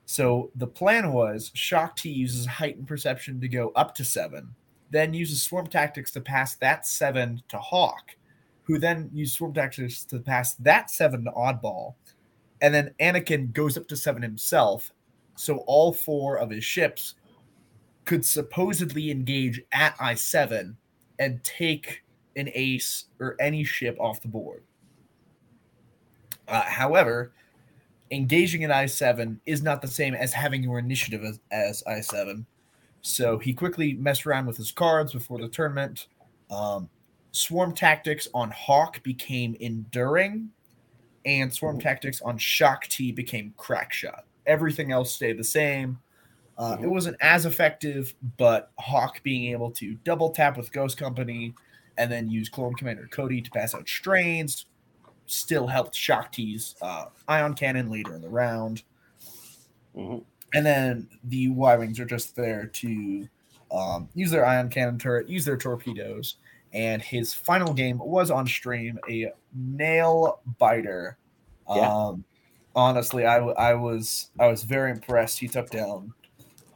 So the plan was Shaak Ti uses heightened perception to go up to seven, then uses swarm tactics to pass that seven to Hawk, who then uses swarm tactics to pass that seven to Oddball, and then Anakin goes up to seven himself. So all four of his ships could supposedly engage at I seven and take an ace or any ship off the board. Uh, however, engaging in I7 is not the same as having your initiative as, as I7. So he quickly messed around with his cards before the tournament. Um, swarm tactics on Hawk became enduring, and swarm tactics on Shaak Ti became crack shot. Everything else stayed the same. Uh, it wasn't as effective, but Hawk being able to double tap with Ghost Company and then use Clone Commander Cody to pass out strains still helped Shaak Ti's uh, ion cannon later in the round. Mhm. And then the Y Wings are just there to um, use their ion cannon turret, use their torpedoes. And his final game was on stream a nail biter. Yeah. Um, honestly, I, I was I was very impressed. He took down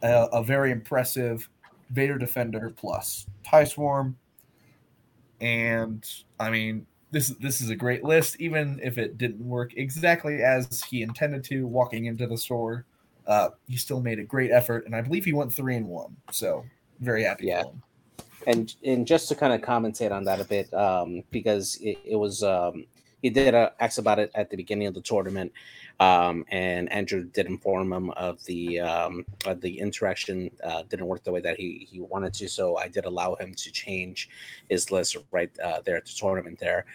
a, a very impressive Vader Defender plus Tie Swarm, and I mean this this is a great list. Even if it didn't work exactly as he intended to, walking into the store, uh, he still made a great effort, and I believe he went three and one. So very happy. Yeah. For him. and and just to kind of commentate on that a bit um because it, it was um he did uh, ask about it at the beginning of the tournament um and andrew did inform him of the um of the interaction uh didn't work the way that he he wanted to so i did allow him to change his list right uh, there at the tournament there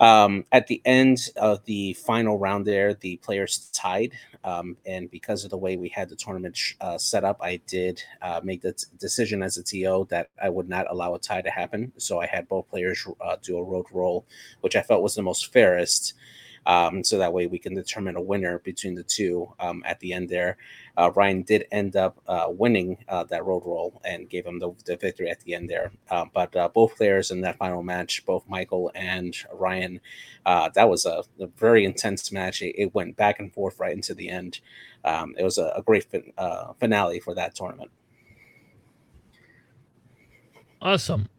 um at the end of the final round there the players tied um, and because of the way we had the tournament sh- uh, set up, I did uh, make the t- decision as a TO that I would not allow a tie to happen. So I had both players uh, do a road roll, which I felt was the most fairest. Um, so that way we can determine a winner between the two um, at the end there. Uh, Ryan did end up uh, winning uh, that road roll and gave him the, the victory at the end there. Uh, but uh, both players in that final match, both Michael and Ryan, uh, that was a, a very intense match. It, it went back and forth right into the end. Um, it was a, a great fin- finale for that tournament. Awesome.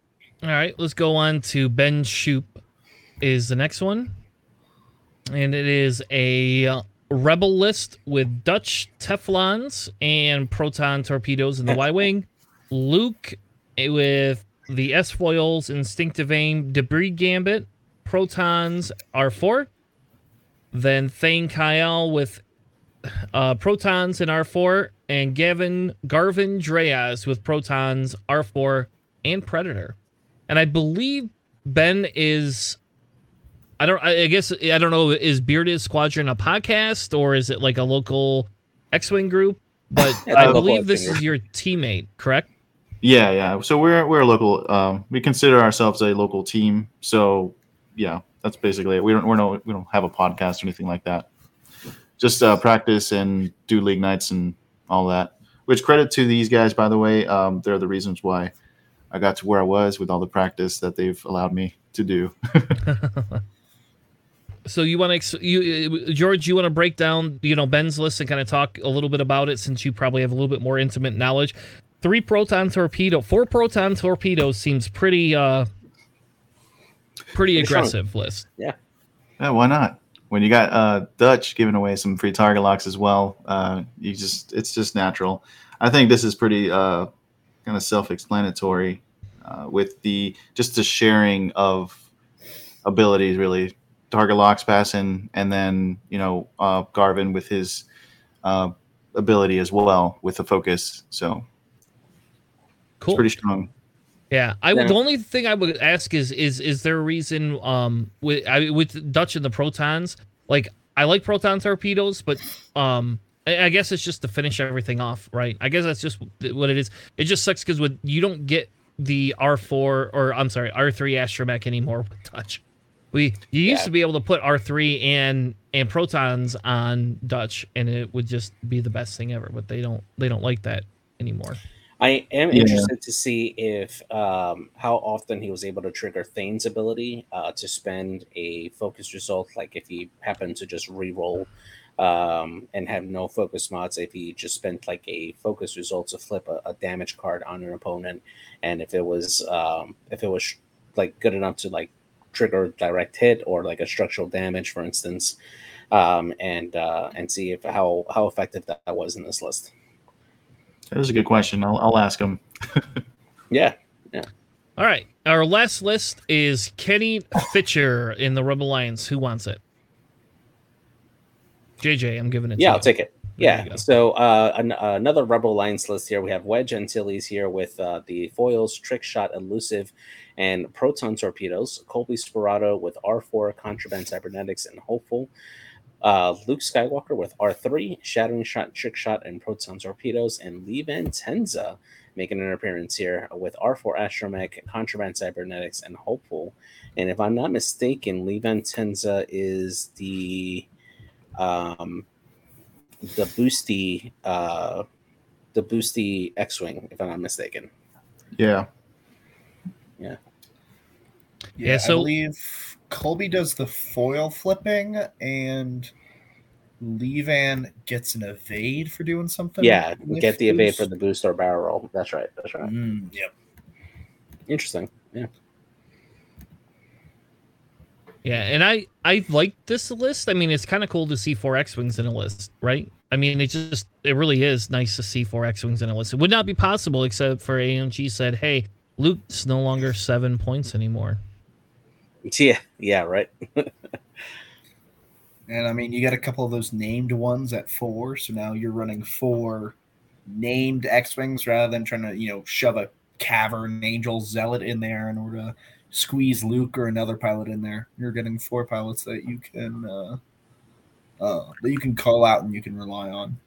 All right, let's go on to Ben Shoop is the next one. And it is a uh, rebel list with Dutch Teflons and proton torpedoes in the Y Wing. [laughs] Luke eh, with the S foils, instinctive aim, debris gambit, protons R4. Then Thane Kyrell with uh, protons in R4, and Gavin Garven Dreis with protons R4 and Predator. And I believe Ben is. I don't. I guess I don't know. Is Bearded Squadron a podcast or is it like a local X-wing group? But [laughs] I believe this is your teammate, correct? Yeah, yeah. So we're we're a local. Um, we consider ourselves a local team. So yeah, that's basically it. We don't we're no we don't have a podcast or anything like that. Just uh, practice and do league nights and all that. Which credit to these guys, by the way. Um, they're the reasons why I got to where I was with all the practice that they've allowed me to do. [laughs] [laughs] So you want to ex- you uh, George? You want to break down you know Ben's list and kind of talk a little bit about it since you probably have a little bit more intimate knowledge. Three proton torpedo, four proton torpedoes seems pretty uh pretty Pretty strong. aggressive list. Yeah. Yeah, why not? When you got uh, Dutch giving away some free target locks as well, uh, you just it's just natural. I think this is pretty uh, kind of self-explanatory uh, with the just the sharing of abilities. Really, target locks passing, and then you know uh, Garven with his uh, ability as well with the focus. So Cool. it's pretty strong. Yeah, I would. Yeah. The only thing I would ask is is is there a reason um with I with Dutch and the protons like I like proton torpedoes, but um I, I guess it's just to finish everything off, right? I guess that's just what it is. It just sucks because with you don't get the R four or I'm sorry R three astromech anymore with Dutch. We you used Yeah. to be able to put R three and and protons on Dutch, and it would just be the best thing ever. But they don't they don't like that anymore. I am Yeah. interested to see if um, how often he was able to trigger Thane's ability uh, to spend a focus result, like if he happened to just re-roll um, and have no focus mods, if he just spent like a focus result to flip a, a damage card on an opponent, and if it was um, if it was like good enough to like trigger direct hit or like a structural damage, for instance, um, and uh, and see if how how effective that was in this list. That is a good question. I'll, I'll ask him. [laughs] Yeah, Yeah. All right. Our last list is Kenny Fitcher in the Rebel Alliance. Who wants it? JJ, I'm giving it yeah, to I'll you. take it. There Yeah. So uh, an, another Rebel Alliance list here. We have Wedge Antilles here with uh, the foils, trick shot, elusive, and proton torpedoes. Kullbee Sperado with R4, contraband cybernetics, and hopeful. Uh, Luke Skywalker with R3, shattering shot, trick shot, and proton torpedoes, and Leevan Tenza making an appearance here with R4 astromech, contraband cybernetics, and hopeful. And if I'm not mistaken, Leevan Tenza is the um, the boosty uh the boosty X-wing, if I'm not mistaken. Yeah. Yeah, Yeah, I so- believe Kullbee does the foil flipping, and Leevan gets an evade for doing something. Yeah, with get the evade boost. for the boost or barrel roll. That's right. That's right. Mm, yep. Interesting. Yeah. Yeah, and I I like this list. I mean, it's kind of cool to see four X wings in a list, right? I mean, it just it really is nice to see four X wings in a list. It would not be possible except for AMG said, "Hey, Luke's no longer seven points anymore." [laughs] Yeah. Yeah. Right. And I mean, you got a couple of those named ones at four, so now you're running four named X Wings rather than trying to, you know, shove a Cavern Angel Zealot in there in order to squeeze Luke or another pilot in there. You're getting four pilots that you can uh, uh, that you can call out and you can rely on.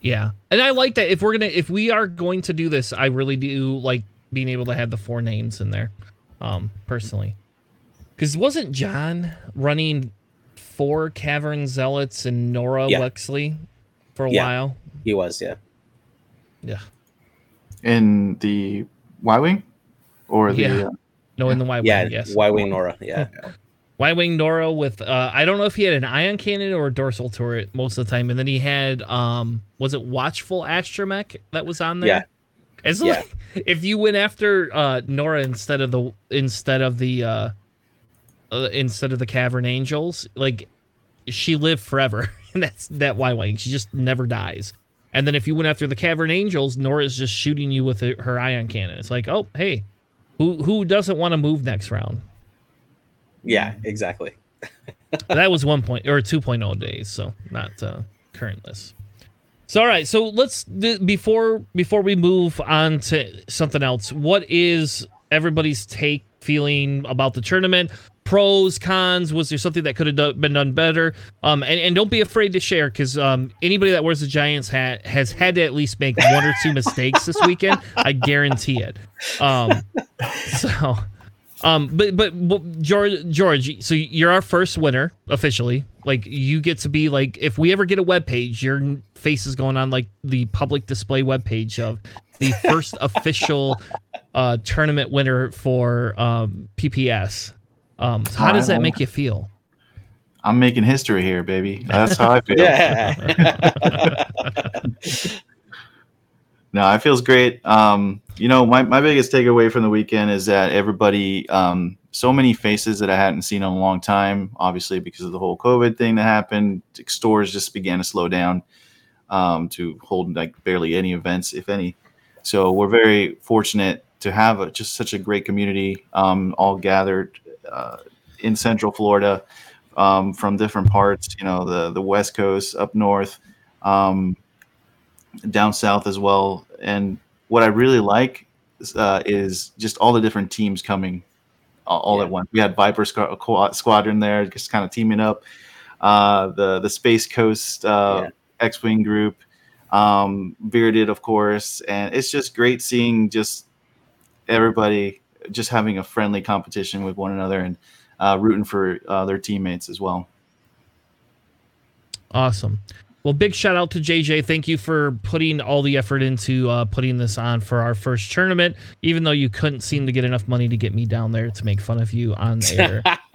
Yeah, and I like that. If we're gonna, if we are going to do this, I really do like being able to have the four names in there, um, personally. Because wasn't John running four Cavern Zealots and Nora Yeah. Wexley for a Yeah. while? He was. Yeah. Yeah. In the Y Wing? Or the. Yeah. Uh, No, in the Y wing. Yeah. yes. Y wing Nora. Yeah. [laughs] Y wing Nora with uh, I don't know if he had an ion cannon or a dorsal turret most of the time, and then he had um, was it Watchful Astromech that was on there? Yeah. It's Yeah. like if you went after uh, Nora instead of the instead of the uh, instead of the Cavern Angels, like she lived forever, [laughs] and that's that Y wing. She just never dies. And then if you went after the Cavern Angels, Nora's just shooting you with her ion cannon. It's like, oh hey, who who doesn't want to move next round? Yeah, exactly. [laughs] that was 1. Point or 2.0 days, so not uh, current list. So all right, so let's th- before before we move on to something else. What is everybody's take feeling about the tournament? Pros, cons. Was there something that could have do- been done better? Um, and, and don't be afraid to share because um, anybody that wears the Giants hat has had to at least make one or two mistakes this weekend. I guarantee it. Um, [laughs] so um, but but what- George, George, so you're our first winner officially. Like you get to be like, if we ever get a web page, your face is going on like the public display web page of the first [laughs] official uh, tournament winner for um, PPS. Um, so how does that make you feel? I'm making history here, baby. That's how I feel. Yeah. [laughs] No, it feels great. Um, you know, my, my biggest takeaway from the weekend is that everybody, um, so many faces that I hadn't seen in a long time, obviously because of the whole COVID thing that happened. Stores just began to slow down um, to hold like barely any events, if any. So we're very fortunate to have a, just such a great community, um, all gathered uh, in Central Florida um, from different parts. You know, the the West Coast, up north. Um, down south as well. And what I really like uh, is just all the different teams coming all, all Yeah. at once. We had Viper Squadron there, just kind of teaming up. Uh, the the Space Coast uh, Yeah. X Wing group, um, Bearded, of course, and it's just great seeing just everybody just having a friendly competition with one another and uh, rooting for uh, their teammates as well. Awesome. Well, big shout out to JJ. Thank you for putting all the effort into uh, putting this on for our first tournament, even though you couldn't seem to get enough money to get me down there to make fun of you on [laughs] air. [laughs]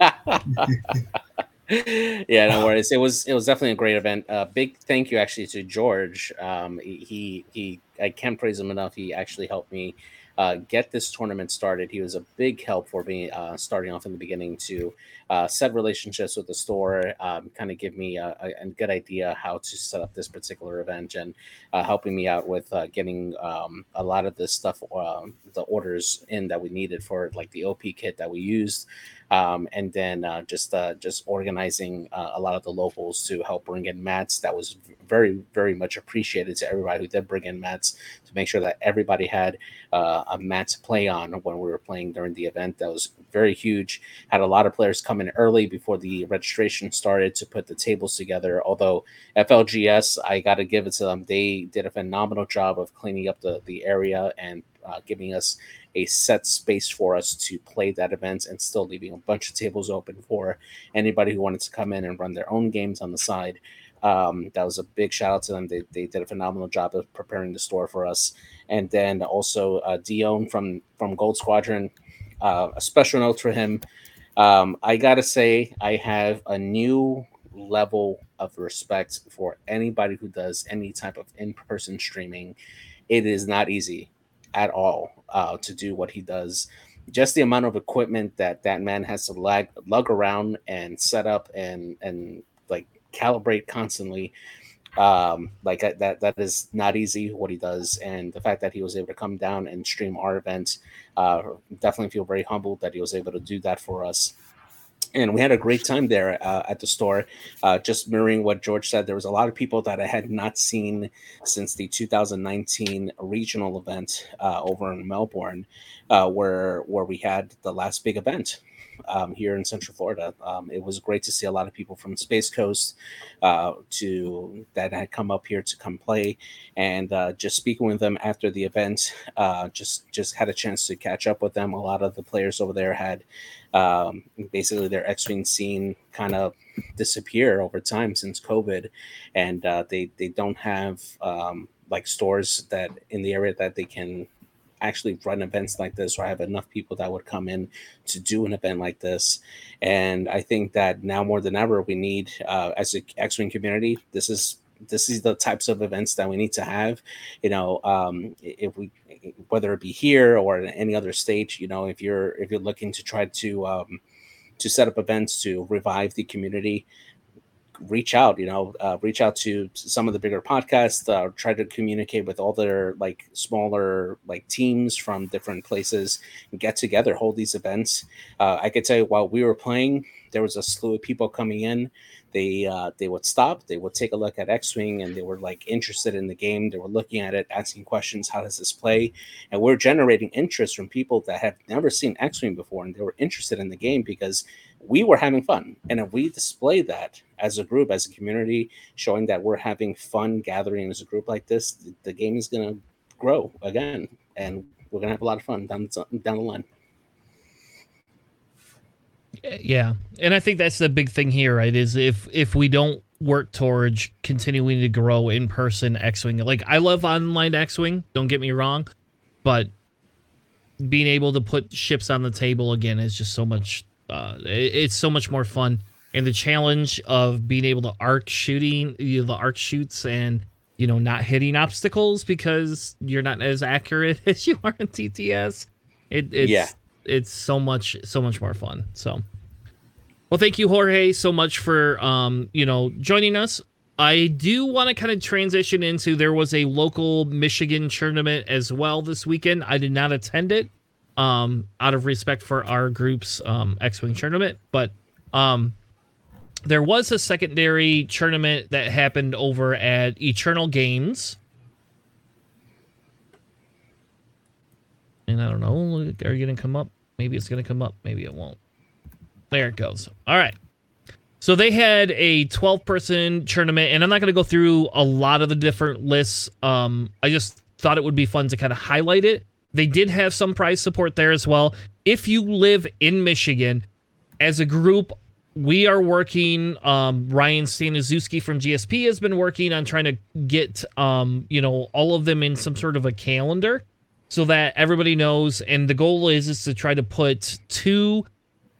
yeah, no worries. It was it was definitely a great event. Uh, big thank you actually to George. Um, he he, he I can't praise him enough. He actually helped me uh, get this tournament started. He was a big help for me uh, starting off in the beginning to uh, set relationships with the store, um, kind of give me a, a, good idea how to set up this particular event, and uh, helping me out with uh, getting um, a lot of this stuff, um the orders in that we needed for like the OP kit that we used um, and then uh, just uh, just organizing uh, a lot of the locals to help bring in mats. That was very very much appreciated to everybody who did bring in mats to make sure that everybody had a mat to play on when we were playing during the event. That was very huge. Had a lot of players come in early before the registration started to put the tables together. Although FLGS, I got to give it to them. They did a phenomenal job of cleaning up the the area and uh, giving us a set space for us to play that event and still leaving a bunch of tables open for anybody who wanted to come in and run their own games on the side. Um, that was a big shout out to them. They, they did a phenomenal job of preparing the store for us. And then also uh, Dion from from Gold Squadron, uh, a special note for him. Um, I gotta say, I have a new level of respect for anybody who does any type of in-person streaming. It is not easy at all uh, to do what he does. Just the amount of equipment that that man has to lag, lug around and set up and and like calibrate constantly, um, like that that is not easy what he does. And the fact that he was able to come down and stream our event, uh, definitely feel very humbled that he was able to do that for us and we had a great time there uh, at the store. Uh, just mirroring what George said, there was a lot of people that I had not seen since the 2019 regional event uh, over in Melbourne, uh, where where we had the last big event um, here in Central Florida. Um, it was great to see a lot of people from Space Coast uh, to that had come up here to come play, and uh, just speaking with them after the event, uh, just just had a chance to catch up with them. A lot of the players over there had um, basically their X-wing scene kind of disappear over time since COVID, and uh, they they don't have um, like stores that in the area that they can actually run events like this or I have enough people that would come in to do an event like this and i think that now more than ever we need uh, as a x-wing community this is this is the types of events that we need to have. You know, um, if we whether it be here or in any other state, you know, if you're if you're looking to try to um, to set up events to revive the community, reach out you know uh, reach out to some of the bigger podcasts uh, try to communicate with all their like smaller like teams from different places and get together hold these events. Uh, i could you while we were playing there was a slew of people coming in they uh, they would stop they would take a look at x-wing and they were like interested in the game. They were looking at it asking questions how does this play? And we're generating interest from people that have never seen x-wing before and they were interested in the game because we were having fun. And if we display that as a group as a community showing that we're having fun gathering as a group like this the, the game is going to grow again and we're going to have a lot of fun down, down the line yeah and i think that's the big thing here right is if if we don't work towards continuing to grow in person x-wing like i love online x-wing don't get me wrong but being able to put ships on the table again is just so much uh it's so much more fun and the challenge of being able to arc shooting you know, the arc shoots and you know not hitting obstacles because you're not as accurate [laughs] as you are in tts it, it's Yeah. It's so much so much more fun. So well thank you jorge so much for um you know joining us. I do want to kind of transition into there was a local michigan tournament as well this weekend. I did not attend it um out of respect for our group's um x-wing tournament but um there was a secondary tournament that happened over at eternal games. And i don't know are you gonna come up maybe it's gonna come up maybe it won't. There it goes. All right. So they had a 12 person tournament and i'm not going to go through a lot of the different lists um i just thought it would be fun to kind of highlight it. They did have some prize support there as well. If you live in michigan as a group we are working um ryan staniszewski from gsp has been working on trying to get um you know all of them in some sort of a calendar so that everybody knows and the goal is is to try to put two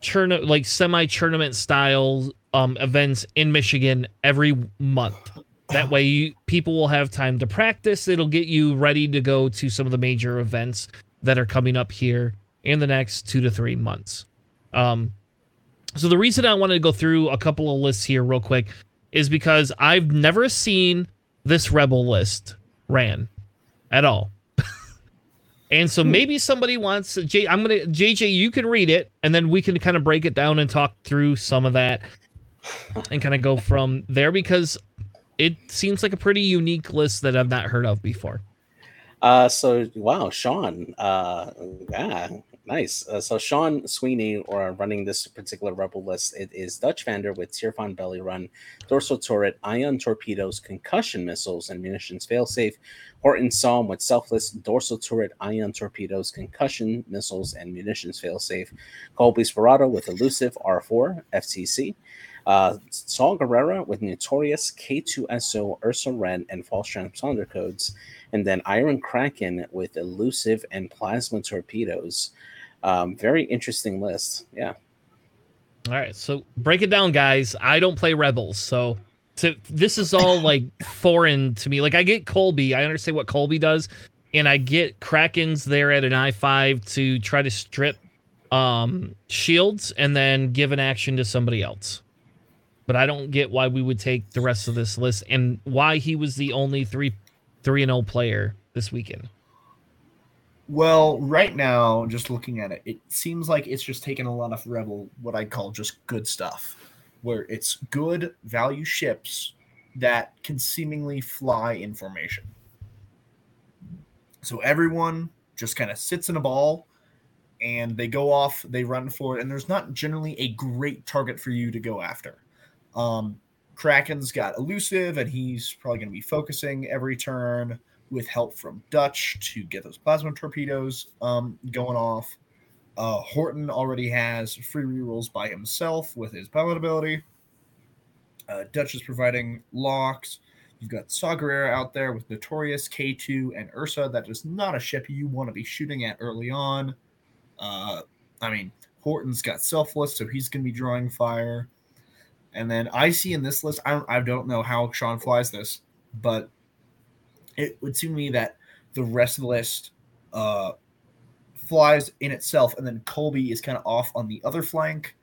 tourna- like semi tournament style um events in Michigan every month. That way you, people will have time to practice. It'll get you ready to go to some of the major events that are coming up here in the next 2 to 3 months. Um so the reason I wanted to go through a couple of lists here real quick is because I've never seen this rebel list ran at all. And so maybe somebody wants J I'm gonna JJ, you can read it and then we can kind of break it down and talk through some of that and kind of go from there because it seems like a pretty unique list that I've not heard of before. Uh, so wow, Sean. Uh, yeah, nice. Uh, so Sean Sweeney, or running this particular rebel list, it is Dutch Vander with Tierfon belly run, dorsal turret, ion torpedoes, concussion missiles, and munitions failsafe. Horton Salm with selfless dorsal turret, ion torpedoes, concussion missiles, and munitions failsafe. Kullbee Sperado with elusive R4 FTC. Uh, Saw Gerrera with Notorious K2SO Ursa Wren and false transponder codes and then Iron Kraken with elusive and plasma torpedoes. Um, very interesting list. Yeah. All right, so break it down, guys. I don't play Rebels, so so this is all [laughs] like foreign to me. Like I get Kullbee, I understand what Kullbee does, and I get Krakens there at an I five to try to strip um shields and then give an action to somebody else. But I don't get why we would take the rest of this list and why he was the only three three and zero player this weekend. Well, right now, just looking at it, it seems like it's just taken a lot of rebel, what I call just good stuff, where it's good value ships that can seemingly fly in formation. So everyone just kind of sits in a ball and they go off, they run for it, and there's not generally a great target for you to go after. Um, Kraken's got elusive, and he's probably going to be focusing every turn with help from Dutch to get those plasma torpedoes um, going off. Uh, Horton already has free rerolls by himself with his pilot ability. Uh, Dutch is providing locks. You've got Saw Gerrera out there with Notorious, K2, and Ursa. That is not a ship you want to be shooting at early on. Uh, I mean, Horton's got Selfless, so he's going to be drawing fire. And then I see in this list, I don't, I don't know how Sean flies this. but it would seem to me that the rest of the list uh, flies in itself, and then Kullbee is kind of off on the other flank,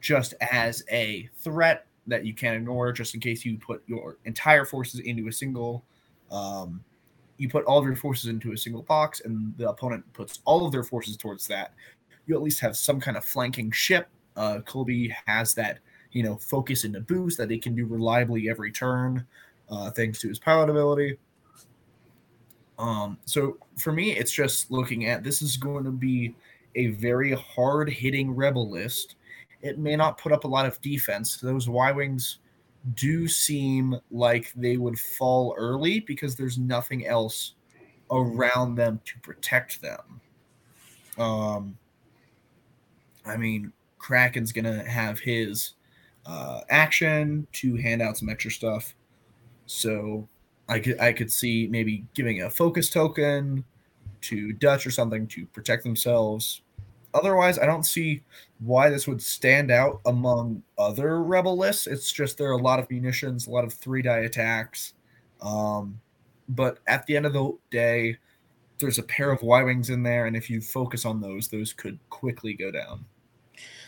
just as a threat that you can't ignore, just in case you put your entire forces into a single. Um, you put all of your forces into a single box, and the opponent puts all of their forces towards that. You at least have some kind of flanking ship. Uh, Kullbee has that, you know, focus into boost that he can do reliably every turn, uh, thanks to his pilot ability. Um, so for me, it's just looking at this is going to be a very hard hitting rebel list. It may not put up a lot of defense. Those Y Wings do seem like they would fall early because there's nothing else around them to protect them. Um, I mean, Kraken's gonna have his uh, action to hand out some extra stuff, so I could I could see maybe giving a focus token to Dutch or something to protect themselves. Otherwise, I don't see why this would stand out among other rebel lists. It's just there are a lot of munitions, a lot of three die attacks. Um, but at the end of the day, there's a pair of Y wings in there, and if you focus on those, those could quickly go down.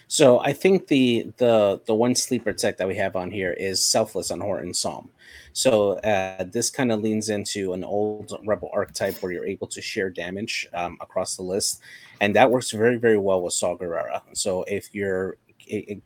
So I think the the the one sleeper tech that we have on here is selfless on Horton Salm. So uh, this kind of leans into an old rebel archetype where you're able to share damage um, across the list, and that works very very well with Saw Gerrera. So if you're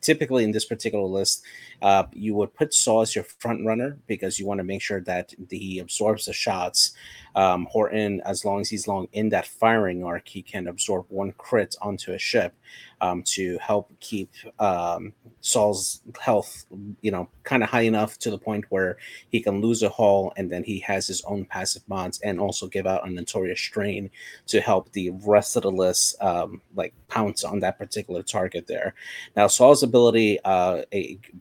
typically in this particular list, uh, you would put Saw as your front runner because you want to make sure that he absorbs the shots. Um, Horton, as long as he's long in that firing arc, he can absorb one crit onto a ship um, to help keep um, Saw's health, you know, kind of high enough to the point where he can lose a hull and then he has his own passive mods and also give out a notorious strain to help the rest of the list um, like pounce on that particular target there. Now, Saw's ability uh,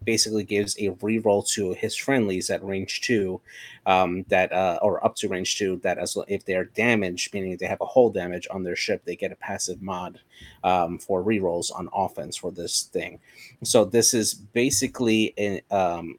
basically gives a reroll to his friendlies at range two, um, that uh, or up to range two. That as if they're damaged, meaning they have a hull damage on their ship, they get a passive mod um, for rerolls on offense for this thing. So this is basically a, um,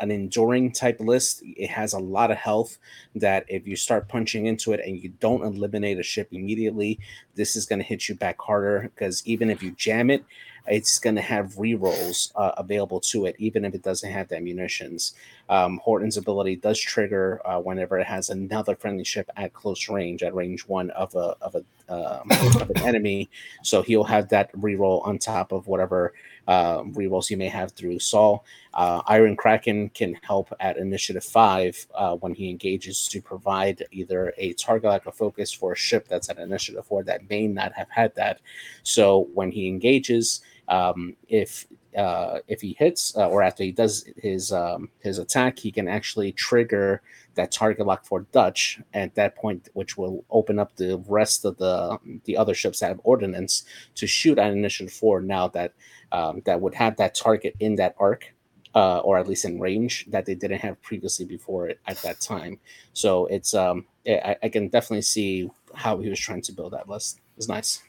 an enduring type list. It has a lot of health that if you start punching into it and you don't eliminate a ship immediately, this is going to hit you back harder because even if you jam it, it's going to have rerolls uh, available to it, even if it doesn't have the munitions. Um, Horton's ability does trigger uh, whenever it has another friendly ship at close range, at range one of a of a um, of an enemy. So he'll have that reroll on top of whatever uh, rerolls he may have through Saw. Uh, Iron Kraken can help at initiative five uh, when he engages to provide either a target like a focus for a ship that's at initiative four that may not have had that. So when he engages, um, if uh, if he hits uh, or after he does his um, his attack, he can actually trigger that target lock for Dutch at that point, which will open up the rest of the the other ships that have ordnance to shoot at initiative four. Now that um, that would have that target in that arc. Uh, or at least in range that they didn't have previously before at that time. So it's um, I, I can definitely see how he was trying to build that list. It's nice.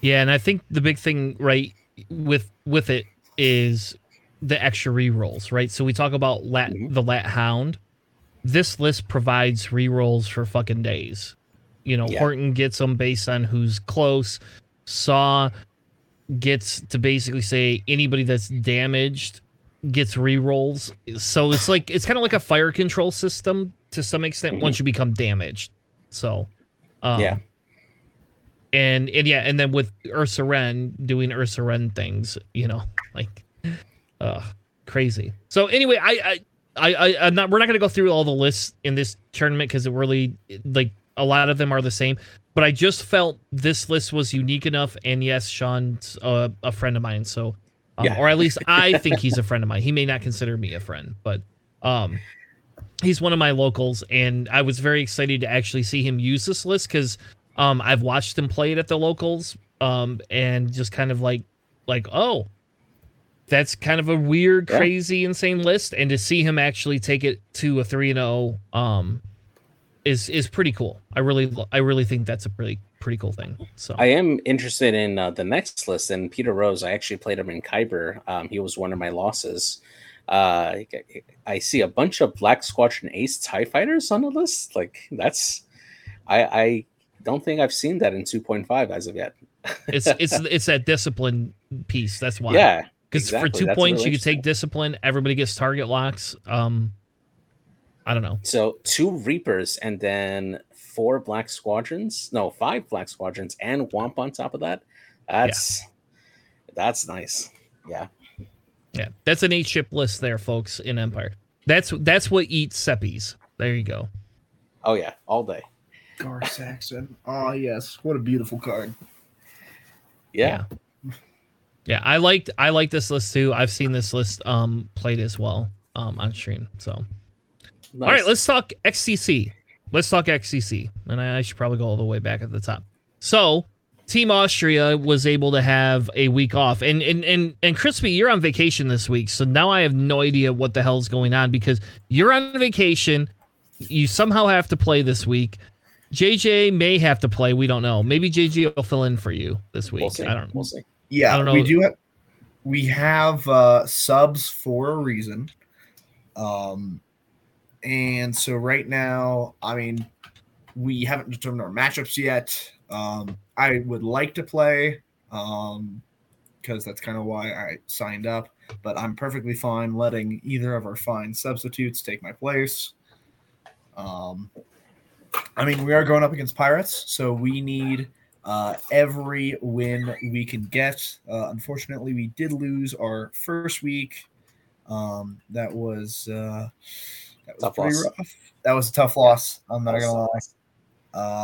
Yeah, and I think the big thing, right, with with it is the extra re rolls, right? So we talk about lat, mm-hmm. the lat hound. This list provides re rolls for fucking days. You know, yeah. Horton gets them based on who's close. Saw gets to basically say anybody that's damaged gets re rolls. So it's like it's kind of like a fire control system to some extent mm-hmm. once you become damaged. So, um, yeah and and yeah, and then with Ursa Wren doing Ursa Wren things, you know, like, uh, crazy. So anyway, I I I I'm not. We're not gonna go through all the lists in this tournament because it really like a lot of them are the same. But I just felt this list was unique enough, and yes, Sean's uh, a friend of mine, so um, yeah. or at least I [laughs] think he's a friend of mine. He may not consider me a friend, but um, he's one of my locals, and I was very excited to actually see him use this list because um, I've watched him play it at the locals, um, and just kind of like, like, oh, that's kind of a weird, yeah. crazy, insane list, and to see him actually take it to a three and zero, oh, um, is is pretty cool. I really, I really think that's a pretty pretty cool thing. So I am interested in uh, the next list, and Peter Rose. I actually played him in Kyber. Um, he was one of my losses. Uh, I see a bunch of Black Squadron Ace Tie Fighters on the list. Like that's, I I don't think I've seen that in 2.5 as of yet. it's [laughs] it's it's that discipline piece. That's why. Yeah, Because exactly. for two That's points, really you can take discipline. Everybody gets target locks. Um, I don't know. So two Reapers and then four Black Squadrons. No, five Black Squadrons and Womp on top of that. That's that's nice. Yeah. Yeah, that's an eight ship list there, folks. In Empire, that's that's what eats seppies. There you go. Oh yeah, all day. Gar Saxon. Oh yes, what a beautiful card. Yeah. Yeah, I liked I like this list too. I've seen this list um played as well um on stream. So Nice. all right, let's talk XCC. Let's talk XCC, and I, I should probably go all the way back at the top. So Team Austria was able to have a week off, and and and and Crispy, you're on vacation this week, so now I have no idea what the hell's going on because you're on vacation. You somehow have to play this week. JJ may have to play. We don't know. Maybe JJ will fill in for you this week. We'll see. I don't. We'll see. Yeah, I don't we do have we have uh, subs for a reason. Um, and so right now, I mean, we haven't determined our matchups yet. Um, I would like to play, um, because that's kind of why I signed up. But I'm perfectly fine letting either of our fine substitutes take my place. Um, I mean, we are going up against pirates, so we need uh, every win we can get. Uh, unfortunately, we did lose our first week. Um, that was uh, that was Tough pretty loss. rough. That was a tough loss. I'm not gonna lie.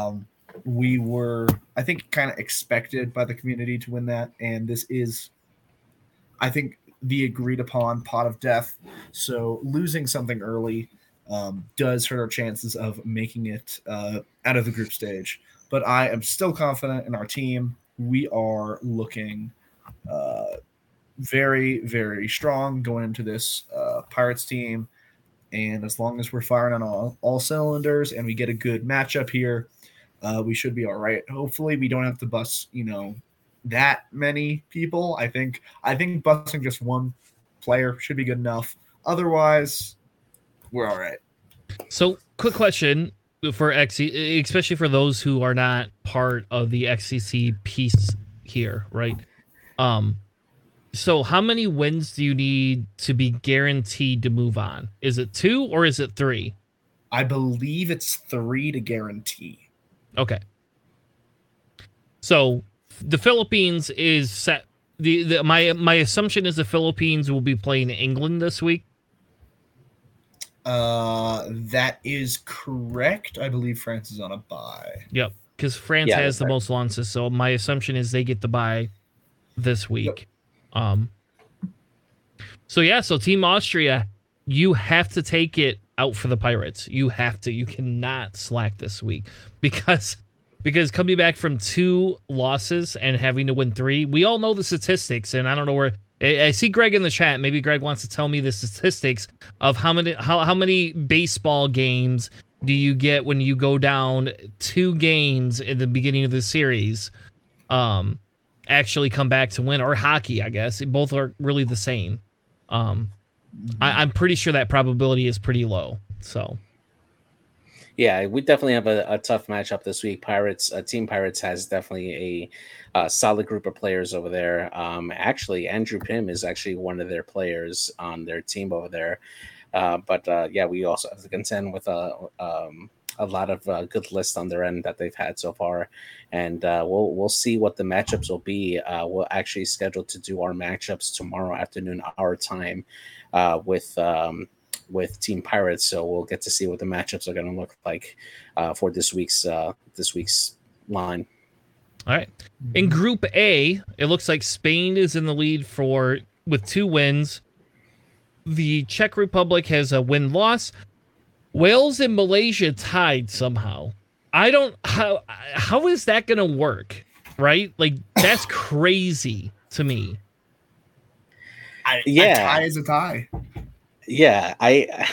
Um, we were, I think, kind of expected by the community to win that, and this is, I think, the agreed upon pot of death. So losing something early um, does hurt our chances of making it uh, out of the group stage. But I am still confident in our team. We are looking uh, very, very strong going into this uh, Pirates team. And as long as we're firing on all, all cylinders and we get a good matchup here, uh, we should be all right. Hopefully, we don't have to bust, you know, that many people. I think I think busting just one player should be good enough. Otherwise, we're all right. So, quick question for XC, especially for those who are not part of the XCC piece here, right? Um, so how many wins do you need to be guaranteed to move on? Is it two or is it three? I believe it's three to guarantee. Okay. So the Philippines is set. The, the my my assumption is the Philippines will be playing England this week. Uh, that is correct. I believe France is on a bye. Yep, because France Yeah, has the right. most losses. So my assumption is they get the bye this week. Um. So yeah, so Team Austria, you have to take it out for the Pirates. You have to. You cannot slack this week [laughs] because because coming back from two losses and having to win three, we all know the statistics, and I don't know where. I see Greg in the chat. Maybe Greg wants to tell me the statistics of how many how, how many baseball games do you get when you go down two games in the beginning of the series um actually come back to win or hockey i guess both are really the same um I, i'm pretty sure that probability is pretty low so Yeah, we definitely have a, a tough matchup this week. Pirates, uh, Team Pirates has definitely a, uh solid group of players over there. Um, actually, Andrew Pym is actually one of their players on their team over there. Uh, but uh, yeah, we also have to contend with a um, a lot of uh, good lists on their end that they've had so far, and uh, we'll we'll see what the matchups will be. Uh, we're actually scheduled to do our matchups tomorrow afternoon, our time, uh, with. Um, with Team Pirates, so we'll get to see what the matchups are going to look like uh, for this week's uh, this week's line. all right in group a it looks like spain is in the lead for with two wins the czech republic has a win loss wales and malaysia tied somehow i don't how how is that gonna work right like that's [sighs] crazy to me I, Yeah. a tie is a tie. Yeah, I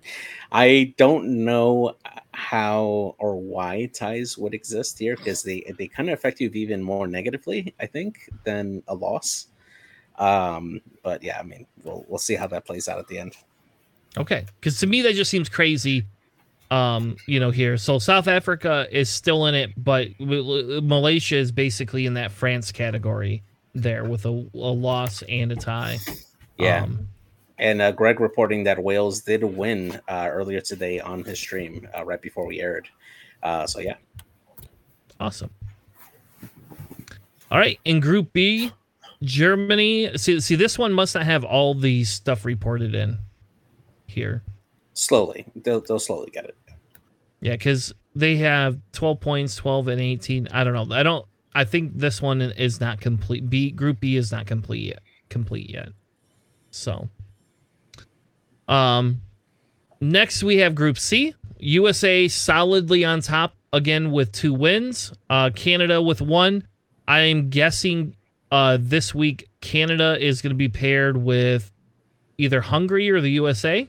[sighs] I don't know how or why ties would exist here because they they kind of affect you even more negatively, I think, than a loss. Um, but yeah, I mean, we'll we'll see how that plays out at the end. Okay, because to me that just seems crazy. Um, you know, here. So South Africa is still in it, but Malaysia is basically in that France category there with a, a loss and a tie. Yeah. Um, and uh, Greg reporting that Wales did win uh, earlier today on his stream uh, right before we aired. Uh, so yeah, awesome. All right, in Group B, Germany. See, see, this one must not have all the stuff reported in here. Slowly, they'll they'll slowly get it. Yeah, because they have twelve points, twelve and eighteen. I don't know. I don't. I think this one is not complete. B Group B is not complete yet. Complete yet. So, um, next we have Group C. USA solidly on top again with two wins. Uh, Canada with one. I'm guessing uh, this week Canada is going to be paired with either Hungary or the USA.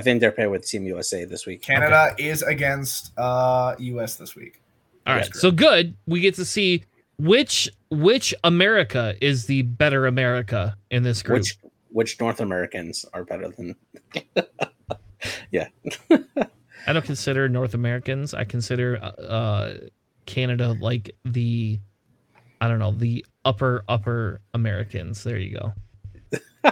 I think they're paired with Team USA this week. Canada okay. is against uh, US this week. All right, so good. We get to see which which America is the better America in this group. Which which North Americans are better than? [laughs] yeah. [laughs] I don't consider North Americans. I consider uh, Canada like the, I don't know, the upper upper Americans. There you go. [laughs]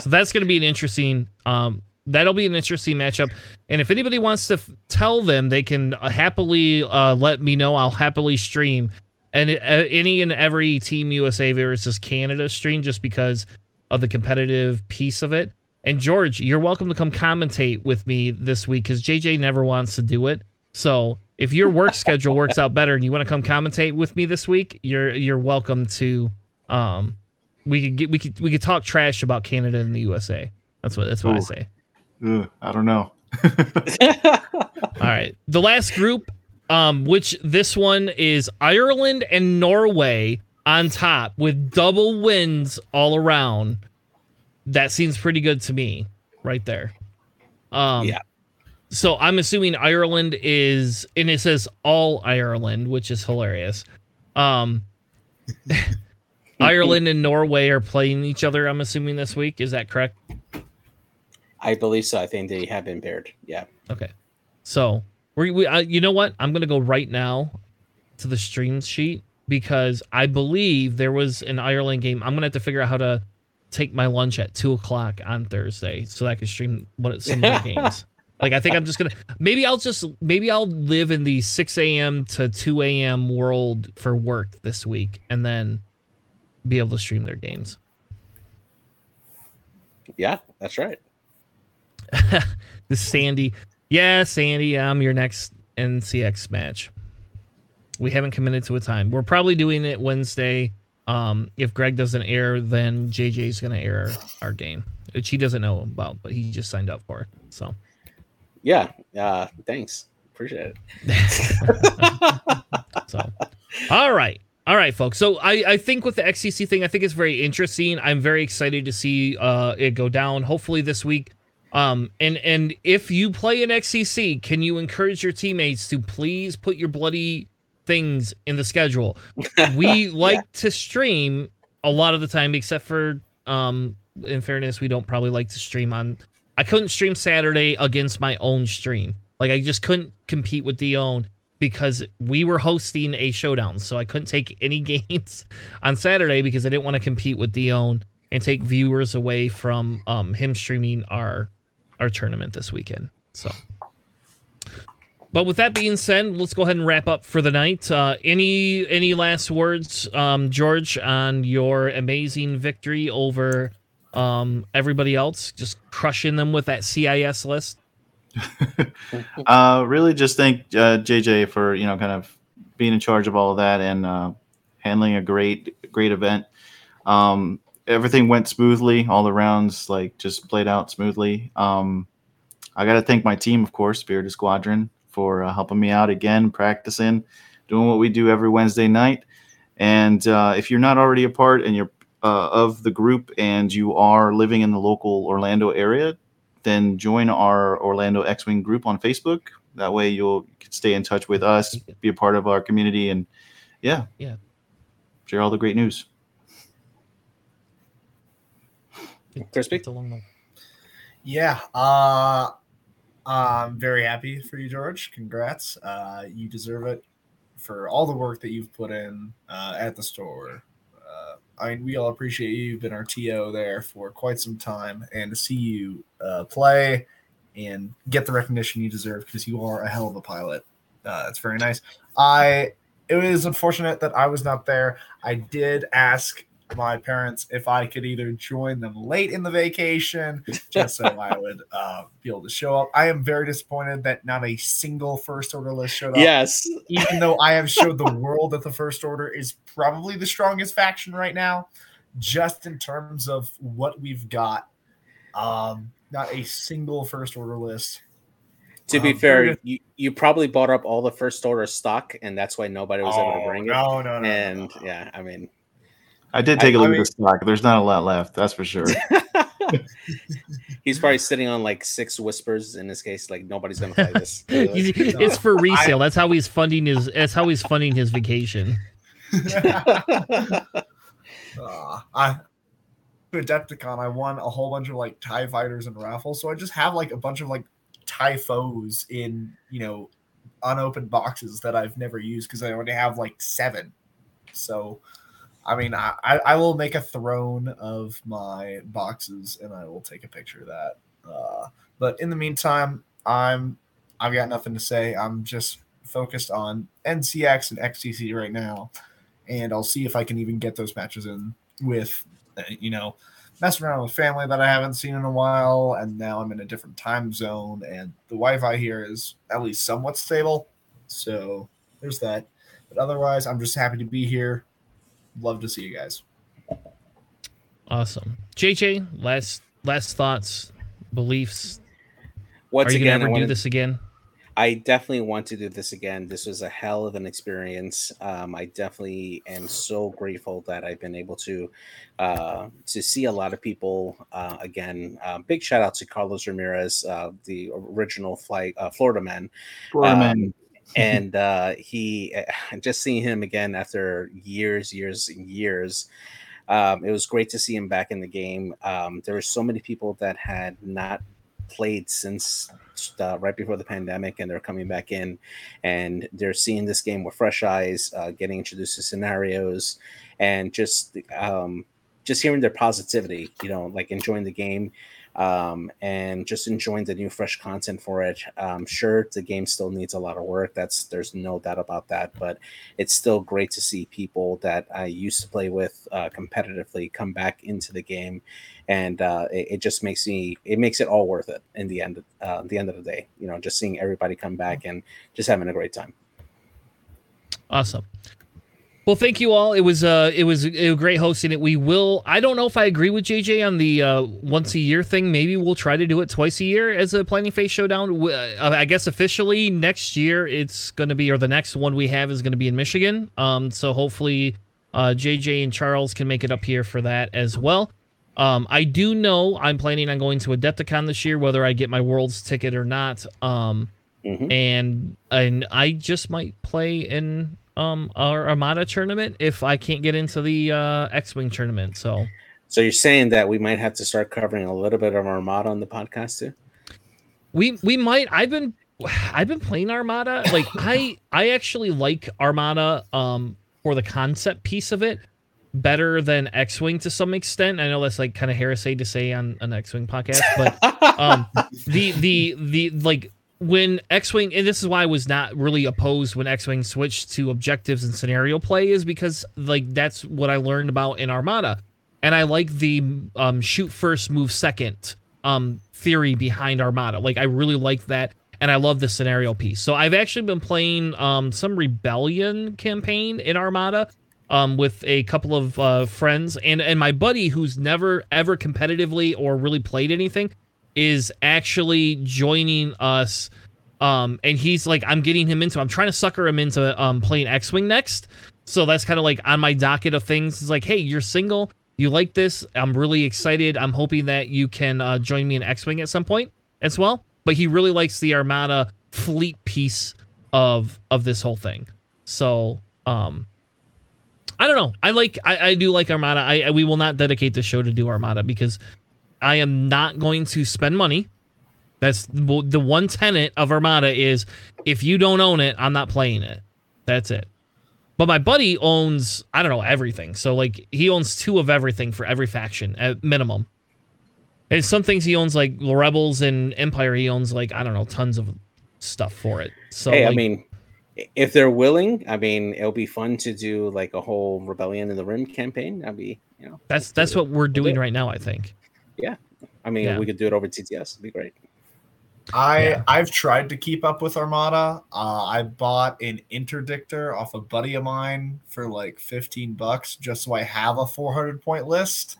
so that's going to be an interesting. Um, that'll be an interesting matchup. And if anybody wants to f- tell them, they can happily uh, let me know. I'll happily stream and uh, any and every Team USA versus Canada stream just because of the competitive piece of it. And George, you're welcome to come commentate with me this week because JJ never wants to do it. So if your work [laughs] schedule works out better and you want to come commentate with me this week, you're you're welcome to. Um, we could get we could we could talk trash about Canada and the USA. That's what that's what Ooh. I say. Ugh, I don't know. [laughs] All right, the last group, um, which this one is Ireland and Norway on top with double wins all around. That seems pretty good to me, right there. Um, yeah. So I'm assuming Ireland is, and it says all Ireland, which is hilarious. Um, [laughs] Ireland and Norway are playing each other. I'm assuming this week. Is that correct? I believe so. I think they have been paired. Yeah. Okay. So we, we uh, you know what? I'm gonna go right now to the stream sheet because I believe there was an Ireland game. I'm gonna have to figure out how to take my lunch at two o'clock on Thursday so that I can stream what some of the [laughs] games. Like I think I'm just gonna maybe I'll just maybe I'll live in the 6 a.m. to 2 a.m. world for work this week and then be able to stream their games. Yeah, that's right. [laughs] the Sandy. Yeah, Sandy, I'm your next NCX match. We haven't committed to a time. We're probably doing it Wednesday. Um, if Greg doesn't air, then JJ's gonna air our game, which he doesn't know about, but he just signed up for. It, so yeah, uh, thanks. Appreciate it. [laughs] so, all right. All right, folks. So I, I think with the XCC thing, I think it's very interesting. I'm very excited to see uh, it go down. Hopefully this week. Um, and and if you play in XCC, can you encourage your teammates to please put your bloody things in the schedule? We [laughs] like yeah. to stream a lot of the time, except for um, in fairness, we don't probably like to stream on I couldn't stream Saturday against my own stream. Like I just couldn't compete with the own because we were hosting a showdown. So I couldn't take any [laughs] games on Saturday because I didn't want to compete with Dion and take viewers away from um, him streaming our our tournament this weekend. So but with that being said, let's go ahead and wrap up for the night. Uh, any any last words, um, George, on your amazing victory over um, everybody else, just crushing them with that CIS list? [laughs] uh, really, just thank uh, JJ for you know kind of being in charge of all of that and uh, handling a great great event. Um, everything went smoothly. All the rounds like just played out smoothly. Um, I got to thank my team, of course, Spirited Squadron, for uh, helping me out again, practicing, doing what we do every Wednesday night. And uh, if you're not already a part and you're uh, of the group and you are living in the local Orlando area, then join our Orlando X Wing group on Facebook. That way you'll stay in touch with us, be a part of our community, and yeah, yeah, share all the great news. Crispy? It's along the- Yeah. Uh, I'm very happy for you, George. Congrats. Uh, you deserve it for all the work that you've put in uh, at the store. Uh, I mean, we all appreciate you. You've been our TO there for quite some time, and to see you uh, play and get the recognition you deserve because you are a hell of a pilot. Uh, it's very nice. I. It was unfortunate that I was not there. I did ask my parents if I could either join them late in the vacation, just so I [laughs] would uh, be able to show up. I am very disappointed that not a single first order list showed up. Yes. Even though I have showed the world that the first order is probably the strongest faction right now, just in terms of what we've got. Um, not a single first order list. To be Um, fair, you, you probably bought up all the first order stock, and that's why nobody was able to Oh, bring it. no, no, no, no, and no. yeah, I mean, I did take a I look mean- at the stock. There's not a lot left. That's for sure. [laughs] he's probably sitting on like six whispers in this case. Like nobody's gonna play this. [laughs] He's- it's for resale. That's how he's funding his. That's how he's funding his vacation. [laughs] Uh, I to Adepticon, I won a whole bunch of like Tie fighters and raffles, so I just have like a bunch of like Tie foes in you know unopened boxes that I've never used because I already have like seven. So, I mean, I I will make a throne of my boxes and I will take a picture of that. Uh, but in the meantime, I'm I've got nothing to say. I'm just focused on NCX and XCC right now and I'll see if I can even get those matches in with, uh, you know, messing around with family that I haven't seen in a while, and now I'm in a different time zone, and the Wi-Fi here is at least somewhat stable, so there's that. But otherwise, I'm just happy to be here. Love to see you guys. Awesome, JJ. Last last thoughts, beliefs. Once Are you again, gonna I ever do wanna- this again? I definitely want to do this again. This was a hell of an experience. Um, I definitely am so grateful that I've been able to uh, to see a lot of people uh, again. Uh, big shout out to Carlos Ramirez, uh, the original flight uh, Florida man, Florida Um, man. [laughs] and uh, he [sighs] just seeing him again after years, years, and years. Um, it was great to see him back in the game. Um, there were so many people that had not played since uh, right before the pandemic, and they're coming back in, and they're seeing this game with fresh eyes, uh, getting introduced to scenarios, and just um, just hearing their positivity. You know, like enjoying the game. Um, and just enjoying the new fresh content for it. Um, sure, the game still needs a lot of work. That's there's no doubt about that. But it's still great to see people that I used to play with uh, competitively come back into the game and uh, it, it just makes me it makes it all worth it in the end uh, the end of the day you know just seeing everybody come back and just having a great time Awesome. Well, thank you all. It was uh, it was, it was great hosting it. We will. I don't know if I agree with JJ on the uh, once a year thing. Maybe we'll try to do it twice a year as a planning phase showdown. Uh, I guess officially next year it's going to be, or the next one we have is going to be in Michigan. Um, so hopefully, uh, JJ and Charles can make it up here for that as well. Um, I do know I'm planning on going to Adepticon this year, whether I get my Worlds ticket or not. Um, Mhm. and and I just might play in um our Armada tournament if I can't get into the uh X-wing tournament. So so you're saying that we might have to start covering a little bit of armada on the podcast too we we might. I've been I've been playing Armada. Like I I actually like Armada um for the concept piece of it better than X-wing to some extent. I know that's like kind of heresy to say on an X-wing podcast, but um the the the like when X-wing and this is why I was not really opposed when X-wing switched to objectives and scenario play is because like that's what I learned about in Armada, and I like the um, shoot first, move second um theory behind Armada. Like I really like that, and I love the scenario piece. So I've actually been playing um some rebellion campaign in Armada um, with a couple of uh, friends and and my buddy who's never ever competitively or really played anything is actually joining us um and he's like i'm getting him into i'm trying to sucker him into um playing x-wing next. So that's kind of like on my docket of things. It's like hey you're single. You like this. I'm really excited. I'm hoping that you can uh, join me in x-wing at some point as well. But he really likes the armada fleet piece of of this whole thing. So um I don't know. I like I, I do like Armada. I, I we will not dedicate the show to do Armada because I am not going to spend money. That's the the one tenet of Armada is if you don't own it, I'm not playing it. That's it. But my buddy owns I don't know everything. So like he owns two of everything for every faction at minimum. And some things he owns like Rebels and Empire. He owns like I don't know tons of stuff for it. So hey, I mean, if they're willing, I mean, it'll be fun to do like a whole Rebellion in the Rim campaign. That'd be, you know, that's that's what we're doing right now. I think. I mean, yeah. we could do it over TTS. It'd be great. I Yeah. I've tried to keep up with Armada. Uh, I bought an interdictor off a buddy of mine for like 15 bucks just so I have a 400 point list.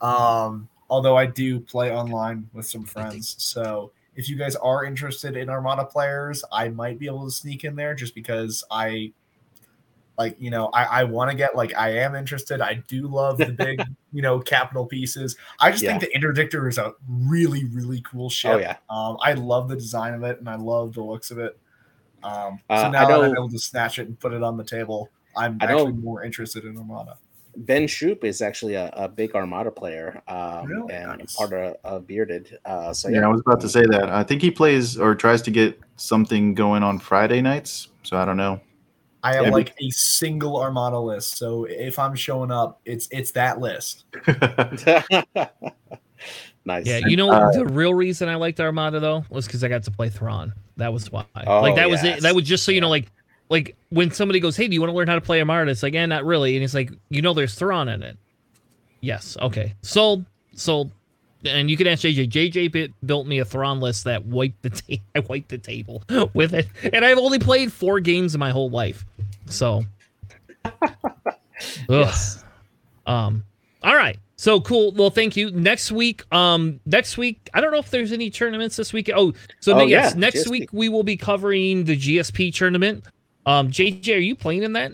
Um, although I do play online with some friends. So if you guys are interested in Armada players, I might be able to sneak in there just because I like you know I, I want to get like I am interested. I do love the big [laughs] you know capital pieces. I just think the interdictor is a really really cool ship. Oh yeah, Um, I love the design of it and I love the looks of it. Um, Uh, so I now that I'm able to snatch it and put it on the table, I'm I know- actually more interested in Armada. Ben Shoop is actually a, a big Armada player, um, Really? and Nice. part of, of Bearded. Uh, so yeah, I was about to say that. I think he plays or tries to get something going on Friday nights. So I don't know. I have Yeah, like a single Armada list, so if I'm showing up, it's it's that list. [laughs] nice. Yeah, you know Uh, the real reason I liked Armada though was because I got to play Thrawn. That was why. Oh, like that was it. That was just so you know, like like when somebody goes, "Hey, do you want to learn how to play Armada?" It's like, "Eh, not really." And it's like, you know, there's Thrawn in it. Yes. Okay. Sold. Sold. And you can ask JJ. JJ bit, built me a Thrawn list that wiped the ta- [laughs] I wiped the table [laughs] with it, and I've only played four games in my whole life. So, [laughs] Yes. Um. All right. So cool. Well, thank you. Next week. Um. Next week. I don't know if there's any tournaments this week. Oh. So Oh, yes. yeah, Next GSP. week we will be covering the GSP tournament. Um. JJ, are you playing in that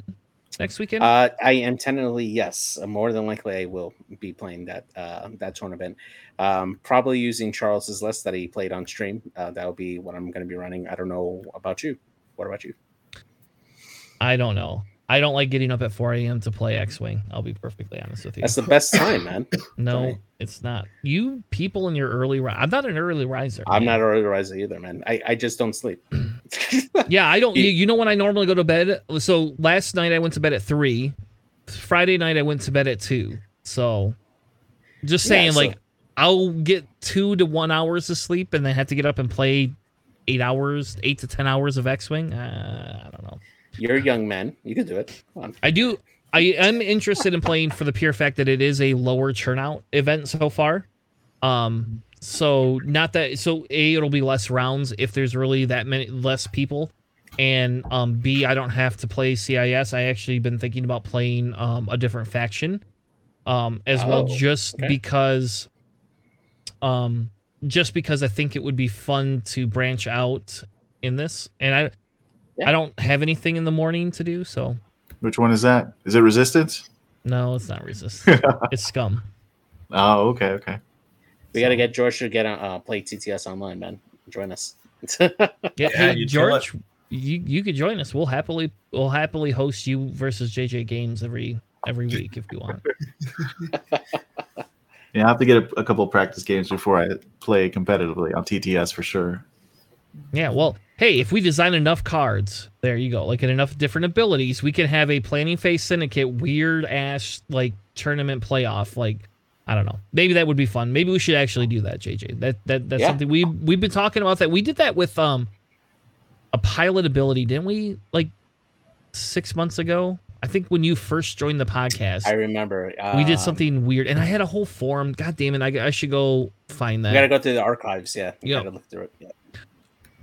next weekend? Uh, I am tentatively yes. More than likely, I will be playing that uh, that tournament. Um, probably using Charles's list that he played on stream. Uh, that will be what I'm going to be running. I don't know about you. What about you? I don't know. I don't like getting up at 4 a.m. to play X-wing. I'll be perfectly honest with you. That's the best time, man. [laughs] no, it's not. You people in your early ri- I'm not an early riser. I'm man. not an early riser either, man. I, I just don't sleep. [clears throat] [laughs] Yeah, I don't. You- You, know when I normally go to bed? So last night I went to bed at three. Friday night I went to bed at two. So just Yeah, saying, so- like I'll get two to one hours of sleep, and then have to get up and play eight hours, eight to ten hours of X-wing. Uh, I don't know. You're a young man. You can do it. Come on. I do. I am interested in playing for the pure fact that it is a lower turnout event so far. Um, so not that so a it'll be less rounds if there's really that many less people, and um b I don't have to play CIS. I actually been thinking about playing um a different faction, um as well Oh, just okay. because, um just because I think it would be fun to branch out in this, and I. Yeah. I don't have anything in the morning to do, so Which one is that? Is it Resistance? no, it's not resist. [laughs] it's scum. Oh, okay, okay. We got to get George to get on, uh, play TTS online, man. Join us. [laughs] Yeah, Yeah, hey, you'd George, you you could join us. We'll happily we'll happily host you versus JJ games every every week if you want. [laughs] Yeah, I have to get a, a couple practice games before I play competitively on TTS for sure. Yeah, well, hey, if we design enough cards, there you go, like and enough different abilities, we can have a planning phase syndicate weird ass like tournament playoff. Like, I don't know. Maybe that would be fun. Maybe we should actually do that, JJ. That that that's Yeah. something we we've been talking about. That we did that with um a pilot ability, didn't we? Like six months ago. I think when you first joined the podcast, I remember. Uh, we did something weird, and I had a whole forum. God damn it! I, I should go find that. got to go through the archives. Yeah. We Yeah. got to look through it. Yeah.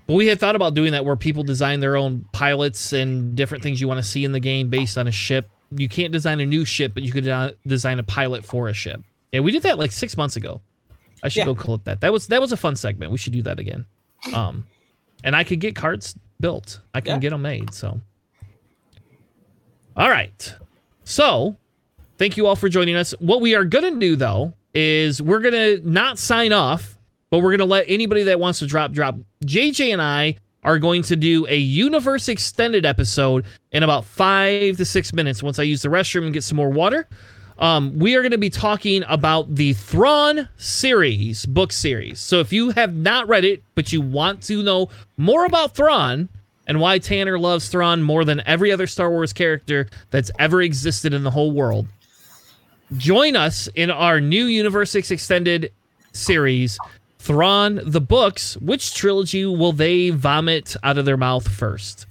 But we had thought about doing that where people design their own pilots and different things you want to see in the game based on a ship. You can't design a new ship, but you could design a pilot for a ship. Yeah, we did that like six months ago. I should Yeah. go clip that. That was that was a fun segment. We should do that again. Um, and I could get cards built. I can Yeah. get them made. So, all right. So, thank you all for joining us. What we are gonna do though is we're gonna not sign off, but we're gonna let anybody that wants to drop drop. JJ and I are going to do a universe extended episode in about five to six minutes once I use the restroom and get some more water. Um, we are going to be talking about the Thrawn series, book series. So if you have not read it, but you want to know more about Thrawn and why Tanner loves Thrawn more than every other Star Wars character that's ever existed in the whole world, join us in our new Universe Extended series, Thrawn the Books. Which trilogy will they vomit out of their mouth first?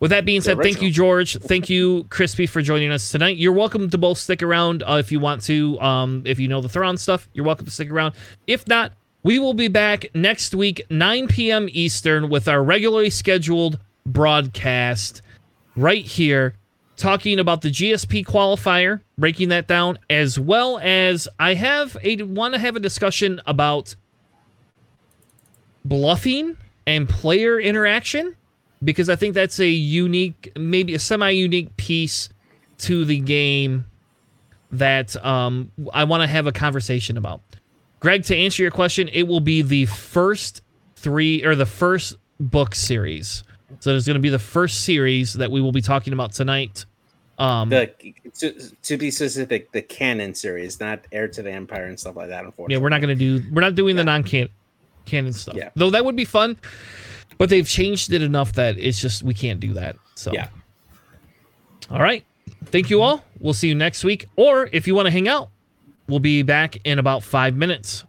With that being said, thank you, George. Thank you, Crispy, for joining us tonight. You're welcome to both stick around uh, if you want to. Um, if you know the Thrawn stuff, you're welcome to stick around. If not, we will be back next week, 9 p.m. Eastern, with our regularly scheduled broadcast right here, talking about the GSP qualifier, breaking that down, as well as I have a want to have a discussion about bluffing and player interaction because I think that's a unique, maybe a semi-unique piece to the game that um, I want to have a conversation about. Greg, to answer your question, it will be the first three or the first book series. So there's going to be the first series that we will be talking about tonight. Um, The to, to be specific, the canon series, not Heir to the Empire and stuff like that. Unfortunately, yeah, we're not going to do we're not doing the non-canon canon stuff. Yeah. Though that would be fun, but they've changed it enough that it's just we can't do that. So Yeah. All right. Thank you all. We'll see you next week. Or if you want to hang out, we'll be back in about five minutes.